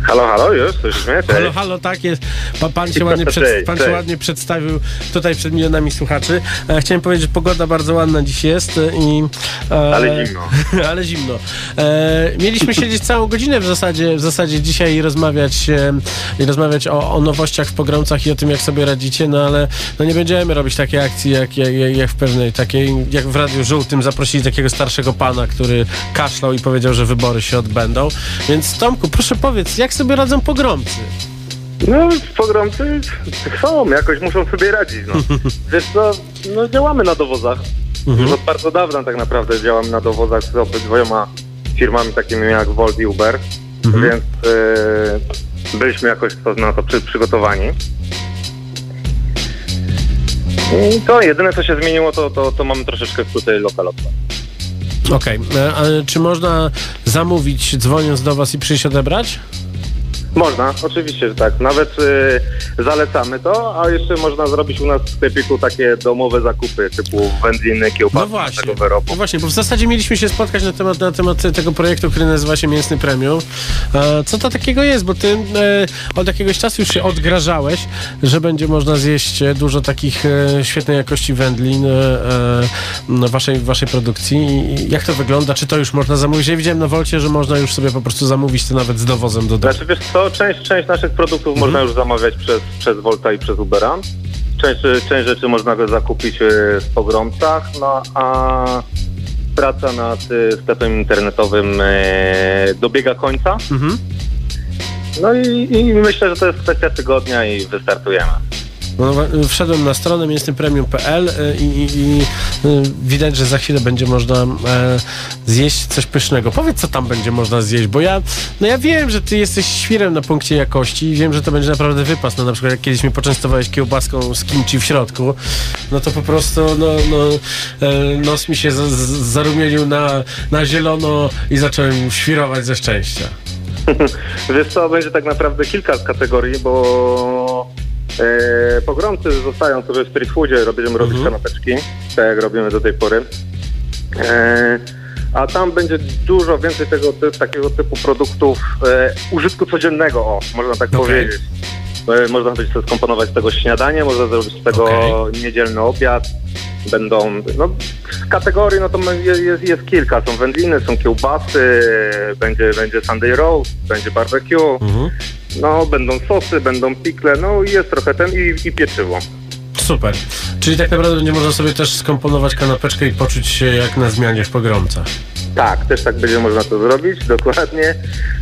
Halo, halo, już? Słyszysz mnie? Cześć. Halo, halo, tak jest. Pan, pan, się, ładnie przed, pan się ładnie przedstawił tutaj przed milionami słuchaczy. E, chciałem powiedzieć, że pogoda bardzo ładna dziś jest e, i... E, Ale zimno. ale zimno. E, mieliśmy siedzieć całą godzinę w zasadzie, w zasadzie dzisiaj i rozmawiać, e, i rozmawiać o, o nowościach w pogromcach i o tym, jak sobie radzicie, no ale no nie będziemy robić takiej akcji, jak, jak, jak w pewnej takiej, jak w Radiu Żółtym zaprosili takiego starszego pana, który kaszlał i powiedział, że wybory się odbędą. Więc Tomku, proszę powiedz, jak sobie radzą pogromcy? No, pogromcy są, jakoś muszą sobie radzić, no. Wiesz co, no działamy na dowozach. Już od bardzo dawna tak naprawdę działamy na dowozach z obydwoma firmami takimi jak Volt i Uber, więc y, byliśmy jakoś to, na to przy, przygotowani. I to jedyne co się zmieniło, to, to, to mamy troszeczkę tutaj lokalowe. Okej, e, a czy można zamówić dzwoniąc do was i przyjść odebrać? Można, oczywiście, że tak. Nawet y, zalecamy to, a jeszcze można zrobić u nas w sklepiku takie domowe zakupy typu wędliny, kiełbasy, No właśnie. tego wyrobu. No właśnie, bo w zasadzie mieliśmy się spotkać na temat, na temat tego projektu, który nazywa się Mięsny Premium. E, co to takiego jest? Bo ty e, od jakiegoś czasu już się odgrażałeś, że będzie można zjeść e, dużo takich e, świetnej jakości wędlin e, e, waszej, waszej produkcji. I jak to wygląda? Czy to już można zamówić? Ja widziałem na Wolcie, że można już sobie po prostu zamówić to nawet z dowozem do domu. Znaczy co, część, część naszych produktów Mhm. można już zamawiać przez, przez Volta i przez Ubera. Część, część rzeczy można go zakupić y, w pogromcach, no a praca nad y, sklepem internetowym y, dobiega końca. Mhm. No i, i myślę, że to jest kwestia tygodnia i wystartujemy. No, wszedłem na stronę mięsnypremium.pl e, i, i, i e, widać, że za chwilę będzie można e, zjeść coś pysznego. Powiedz, co tam będzie można zjeść, bo ja, no ja wiem, że ty jesteś świrem na punkcie jakości i wiem, że to będzie naprawdę wypas. No na przykład jak kiedyś mnie poczęstowałeś kiełbaską z kimchi w środku, no to po prostu no, no, e, nos mi się z, z, zarumienił na, na zielono i zacząłem świrować ze szczęścia. Wiesz co, będzie tak naprawdę kilka kategorii, bo e, pogromcy zostają sobie w street foodzie, będziemy robić kanapeczki, tak jak robimy do tej pory. E, a tam będzie dużo więcej tego ty, takiego typu produktów e, użytku codziennego, o, można tak Okej. powiedzieć. E, można sobie skomponować z tego śniadanie, można zrobić z tego niedzielny obiad. Będą, no z kategorii, no to jest, jest, jest kilka. Są wędliny, są kiełbasy, będzie, będzie Sunday roast, będzie barbecue, no będą sosy, będą pikle, no i jest trochę ten i, i pieczywo. Super. Czyli tak naprawdę będzie można sobie też skomponować kanapeczkę i poczuć się jak na zmianie w pogromcach. Tak, też tak będzie można to zrobić, dokładnie.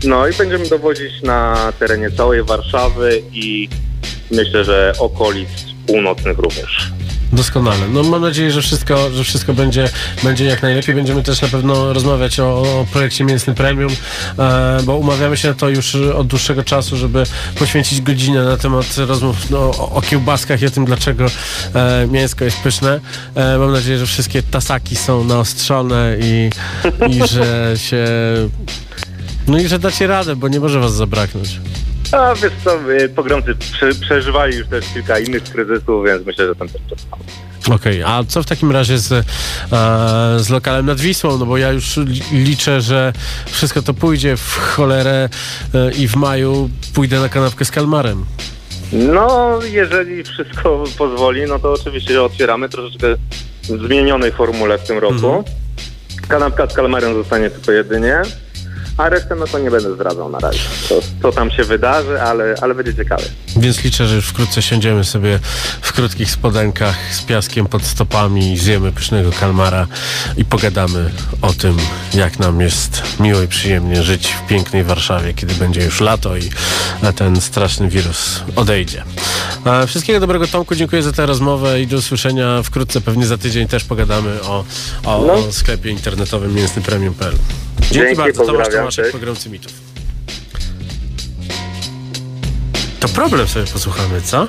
No i będziemy dowozić na terenie całej Warszawy i myślę, że okolic północnych również. Doskonale. No mam nadzieję, że wszystko, że wszystko będzie, będzie jak najlepiej. Będziemy też na pewno rozmawiać o, o projekcie Mięsny Premium, e, bo umawiamy się na to już od dłuższego czasu, żeby poświęcić godzinę na temat rozmów no, o, kiełbaskach i o tym, dlaczego e, mięsko jest pyszne. E, mam nadzieję, że wszystkie tasaki są naostrzone i, i że się... No i że dacie radę, bo nie może was zabraknąć. A wiesz co, y, pogromcy prze, przeżywali już też kilka innych kryzysów, więc myślę, że ten też przetrwa. Okej, a co w takim razie z, e, z lokalem nad Wisłą? No bo ja już li- liczę, że wszystko to pójdzie w cholerę e, i w maju pójdę na kanapkę z kalmarem. No, jeżeli wszystko pozwoli, no to oczywiście otwieramy troszeczkę w zmienionej formule w tym roku. Kanapka z kalmarem zostanie tylko jedynie, a resztę no to nie będę zdradzał na razie. Co tam się wydarzy, ale, ale będzie ciekawe. Więc liczę, że już wkrótce siądziemy sobie w krótkich spodenkach z piaskiem pod stopami, zjemy pysznego kalmara i pogadamy o tym, jak nam jest miło i przyjemnie żyć w pięknej Warszawie, kiedy będzie już lato i ten straszny wirus odejdzie. A wszystkiego dobrego Tomku, dziękuję za tę rozmowę i do usłyszenia wkrótce, pewnie za tydzień też pogadamy o, o, No. o sklepie internetowym mięsnypremium.pl. Dzięki, Dzięki, bardzo, Tomasz Tomaszek, pogromcy mitów. To problem sobie posłuchamy, co?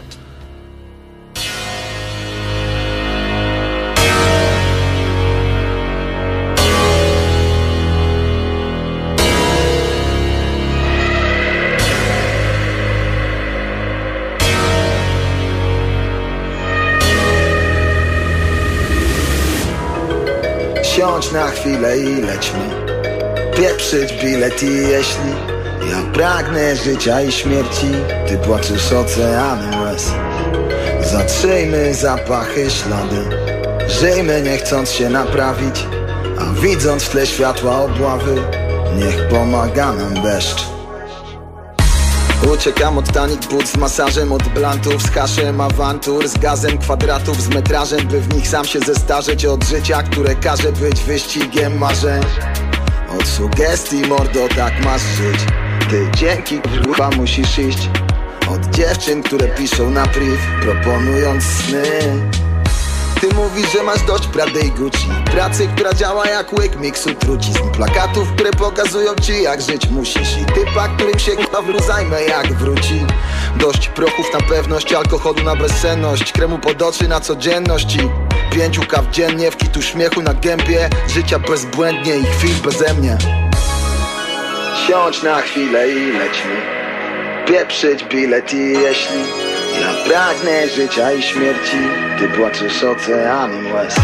Siądź na chwilę i lećmy Pieprzyć bilet i jeśli Ja pragnę życia i śmierci Ty płaczesz oceanem łez. Zatrzyjmy zapachy, ślady Żyjmy nie chcąc się naprawić A widząc w tle światła obławy Niech pomaga nam deszcz Uciekam od tanich but z masażem, od blantów, z haszem, awantur, z gazem, kwadratów, z metrażem, by w nich sam się zestarzeć od życia, które każe być wyścigiem marzeń. Od sugestii, mordo, tak masz żyć. Ty dzięki kurwa musisz iść. Od dziewczyn, które piszą na priv, proponując sny. Ty mówisz, że masz dość Prady i Gucci. Pracy, która działa jak łyk miksu trucizn. Plakatów, które pokazują ci jak żyć musisz. I typa, którym się k***a zajmę jak wróci. Dość prochów na pewność, alkoholu na bezsenność. Kremu pod oczy na codzienność i Pięciu kaw dziennie, w kitu śmiechu na gębie. Życia bezbłędnie i chwil beze mnie. Siądź na chwilę i lećmy Pieprzyć bilet i jeśli ja pragnę życia i śmierci. Ty płaczesz oceanem łez.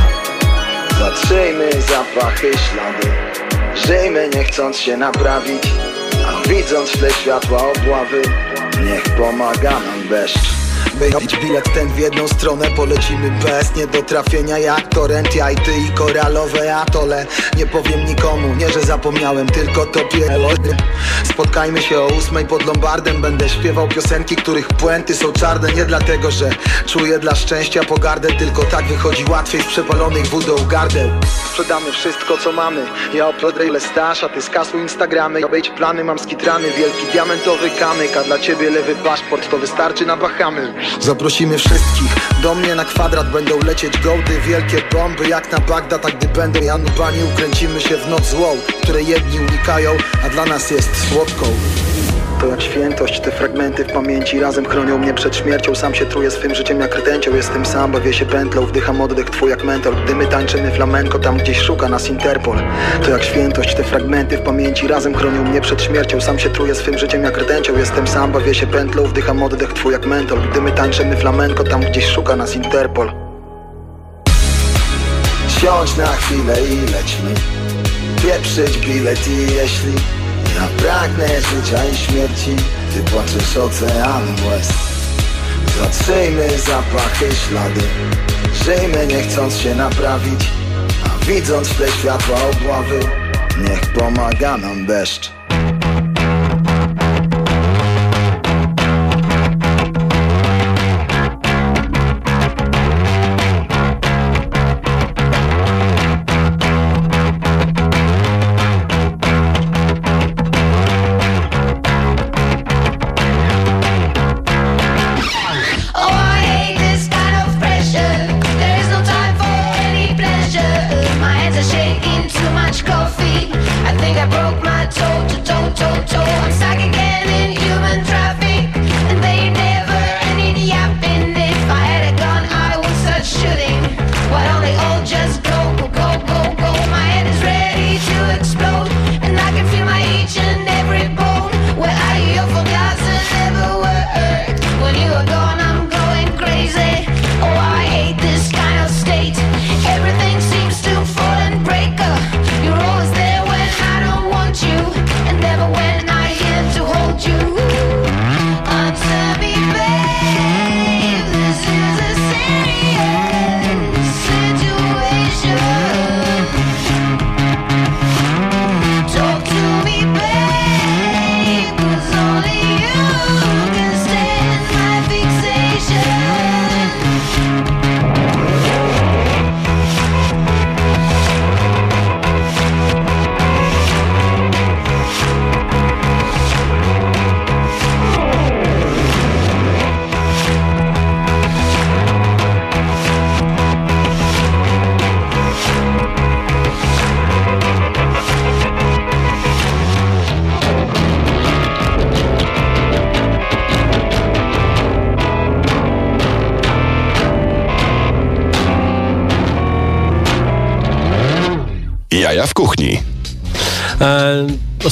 Zatrzyjmy zapachy, ślady. Żyjmy nie chcąc się naprawić A widząc w tle światła obławy Niech pomaga nam deszcz Wyjąć bilet ten w jedną stronę Polecimy bez niedotrafienia. Jak torrent Ja i ty i koralowe atole. Nie powiem nikomu, nie że zapomniałem Tylko tobie. Spotkajmy się o ósmej pod Lombardem. Będę śpiewał piosenki, których puenty są czarne. Nie dlatego, że czuję dla szczęścia pogardę Tylko tak wychodzi łatwiej z przepalonych wódą gardeł. Sprzedamy wszystko co mamy. Ja oprodrę ile staż, a ty skasuj Instagramy. Obejdź plany, mam skitrany Wielki diamentowy kamyk A dla ciebie lewy paszport. To wystarczy na Bahamy Zaprosimy wszystkich. Do mnie na kwadrat będą lecieć gołdy Wielkie bomby jak na Bagdad A gdy będą Janubani ukręcimy się w noc złą Której jedni unikają, a dla nas jest słodką jak świętość, te fragmenty w pamięci Razem chronią mnie przed śmiercią. Sam się truję swym życiem jak rtęcią Jestem sam, bawię się pętlą. Wdycham oddech twój jak mentor. Gdy my tańczymy flamenko Tam gdzieś szuka nas Interpol. To jak świętość, te fragmenty w pamięci Razem chronią mnie przed śmiercią. Sam się truję swym życiem jak rtęcią Jestem sam, bawię się pętlą. Wdycham oddech twój jak mentor. Gdy my tańczymy flamenko Tam gdzieś szuka nas Interpol. Siądź na chwilę i lećmy Pieprzyć bilet i jeśli ja pragnę życia i śmierci Ty płaczesz oceanem łez. Zatrzyjmy zapachy, ślady. Żyjmy nie chcąc się naprawić A widząc w tle światła obławy Niech pomaga nam deszcz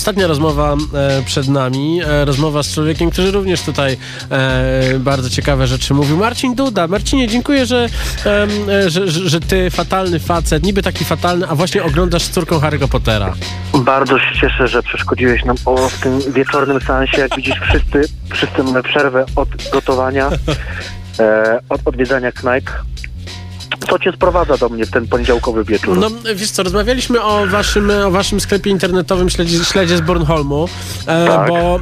ostatnia rozmowa e, przed nami, e, rozmowa z człowiekiem, który również tutaj e, bardzo ciekawe rzeczy mówił. Marcin Duda. Marcinie, dziękuję, że, że, że ty, fatalny facet, niby taki fatalny, a właśnie oglądasz z córką Harry'ego Pottera. Bardzo się cieszę, że przeszkodziłeś nam o, w tym wieczornym seansie. Jak widzisz, wszyscy, wszyscy mamy przerwę od gotowania, e, od odwiedzania knajp. Co cię sprowadza do mnie w ten poniedziałkowy wieczór? No wiesz co, rozmawialiśmy o waszym, o waszym sklepie internetowym śledzie, śledzie z Bornholmu, e, Tak. bo e,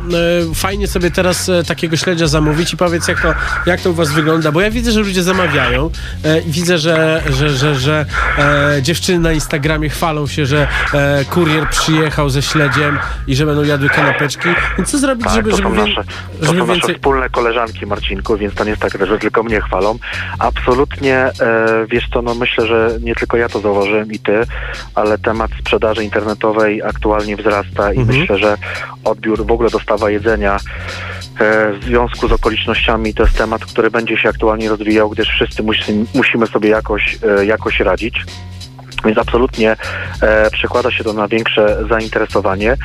fajnie sobie teraz e, takiego śledzia zamówić i powiedz jak to, jak to u was wygląda, bo ja widzę, że ludzie zamawiają e, i widzę, że, że, że, że e, dziewczyny na Instagramie chwalą się, że e, kurier przyjechał ze śledziem i że będą jadły kanapeczki. Więc co zrobić, Tak, żeby, to żeby, są nasze, to żeby są nasze więcej... wspólne koleżanki, Marcinku, więc to nie jest tak, że tylko mnie chwalą. Absolutnie, e, wiesz co, no myślę, że nie tylko ja to zauważyłem i ty, ale temat sprzedaży internetowej aktualnie wzrasta i Mhm. myślę, że odbiór, w ogóle dostawa jedzenia e, w związku z okolicznościami to jest temat, który będzie się aktualnie rozwijał, gdyż wszyscy musi, musimy sobie jakoś, e, jakoś radzić. Więc absolutnie e, przekłada się to na większe zainteresowanie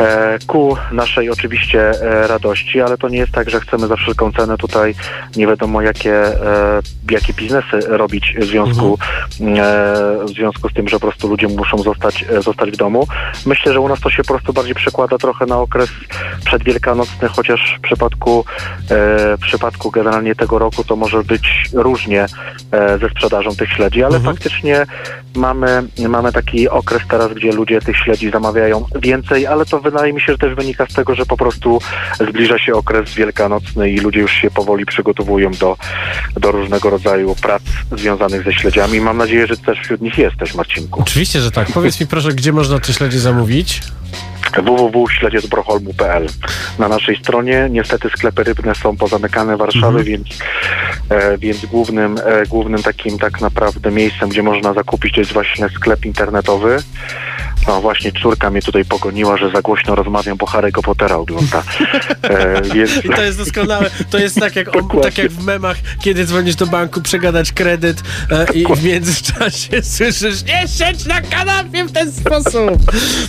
e, ku naszej oczywiście e, radości, ale to nie jest tak, że chcemy za wszelką cenę tutaj nie wiadomo jakie, e, jakie biznesy robić w związku, e, w związku z tym, że po prostu ludzie muszą zostać, e, zostać w domu. Myślę, że u nas to się po prostu bardziej przekłada trochę na okres przedwielkanocny, chociaż w przypadku, w przypadku generalnie tego roku to może być różnie ze sprzedażą tych śledzi, ale faktycznie mamy, mamy taki okres teraz, gdzie ludzie tych śledzi zamawiają więcej, ale to wydaje mi się, że też wynika z tego, że po prostu zbliża się okres wielkanocny i ludzie już się powoli przygotowują do, do różnego rodzaju prac związanych ze śledziami. Mam nadzieję, że też wśród nich jesteś, Marcinku. Oczywiście, że tak. Powiedz mi proszę, gdzie można te śledzie zamówić? www.śledziezbroholmu.pl Na naszej stronie niestety sklepy rybne są pozamykane Warszawy, Mhm. więc, e, więc głównym, e, głównym takim tak naprawdę miejscem, gdzie można zakupić to jest właśnie sklep internetowy. No właśnie córka mnie tutaj pogoniła, że za głośno rozmawiam, bo Harry'ego Pottera ogląda. E, więc... I to jest doskonałe. To jest tak jak, o, tak jak w memach, kiedy dzwonisz do banku, przegadać kredyt e, i w międzyczasie słyszysz nie siedź na kanapie w ten sposób.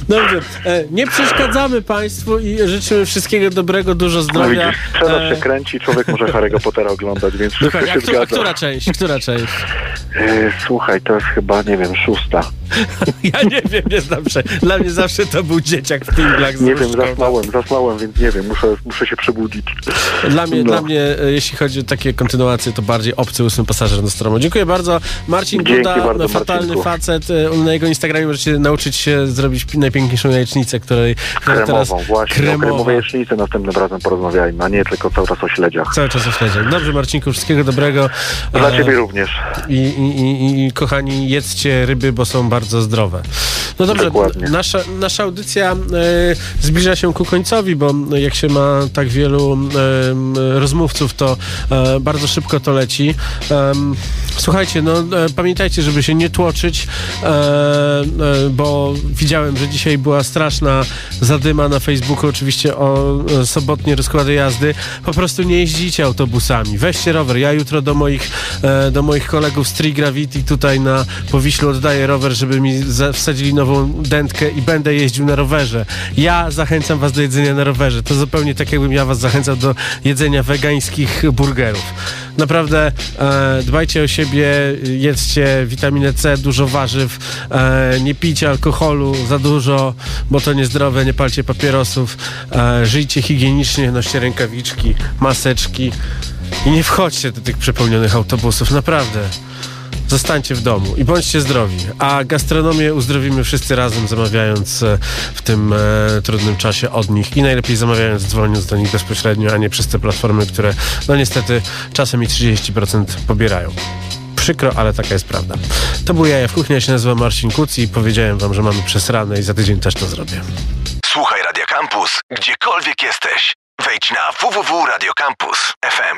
Dobrze. E, nie przeszkadzamy Państwu i życzymy wszystkiego dobrego, dużo No zdrowia. sprzedaj E, się kręci, człowiek może Harry'ego Pottera oglądać, więc wszystko się A, któ- a zgadza. która część? Która część? E, Słuchaj, to jest chyba, nie wiem, szósta. Ja nie wiem, nie znam się. Dla mnie zawsze to był dzieciak w tinglach z Nie wiem, zasnąłem, zasnąłem, więc nie wiem, muszę, muszę się przebudzić. Dla mnie, No. dla mnie, e, jeśli chodzi o takie kontynuacje, to bardziej obcy ósmy pasażer Nostromo. Dziękuję bardzo. Marcin Dzięki Duda, bardzo, fatalny Marcinku. facet. e, Na jego Instagramie możecie nauczyć się zrobić najpiękniejszą jajecznicę, której, która teraz Kremową, właśnie. O kremowa. kremowej jecznicy następnym razem porozmawiajmy, a nie tylko cały czas o śledziach. Cały czas o śledziach. Dobrze, Marcinku, wszystkiego dobrego. Dla E, ciebie również. I, i, i, kochani, jedzcie ryby, bo są bardzo zdrowe. No dobrze, Dokładnie. nasza, nasza audycja e, zbliża się ku końcowi, bo jak się ma tak wielu em, rozmówców, to e, bardzo szybko to leci. Słuchajcie, no e, pamiętajcie, żeby się nie tłoczyć, e, e, bo widziałem, że dzisiaj była straszna zadyma na Facebooku, oczywiście o e, sobotnie rozkłady jazdy. Po prostu nie jeździcie autobusami. Weźcie rower. Ja jutro do moich, e, do moich kolegów z Tree Gravity tutaj na Powiślu oddaję rower, żeby mi wsadzili nową dętkę i będę jeździł na rowerze. Ja zachęcam was do jedzenia na rowerze. To zupełnie tak, jakbym ja was zachęcał do jedzenia wegańskich burgerów. Naprawdę e, dbajcie o siebie, jedzcie witaminę C, dużo warzyw, e, nie pijcie alkoholu za dużo, bo to niezdrowe, nie palcie papierosów, e, żyjcie higienicznie, noście rękawiczki, maseczki i nie wchodźcie do tych przepełnionych autobusów, naprawdę. Zostańcie w domu i bądźcie zdrowi. A gastronomię uzdrowimy wszyscy razem, zamawiając e, w tym e, trudnym czasie od nich i najlepiej zamawiając, dzwoniąc do nich bezpośrednio, a nie przez te platformy, które no niestety czasem i 30% pobierają. Przykro, ale taka jest prawda. To był Jaja w Kuchni, ja się nazywam Marcin Kuc i powiedziałem wam, że mamy przesrane i za tydzień też to zrobię. Słuchaj Radio Campus, gdziekolwiek jesteś. Wejdź na www.radiocampus.fm.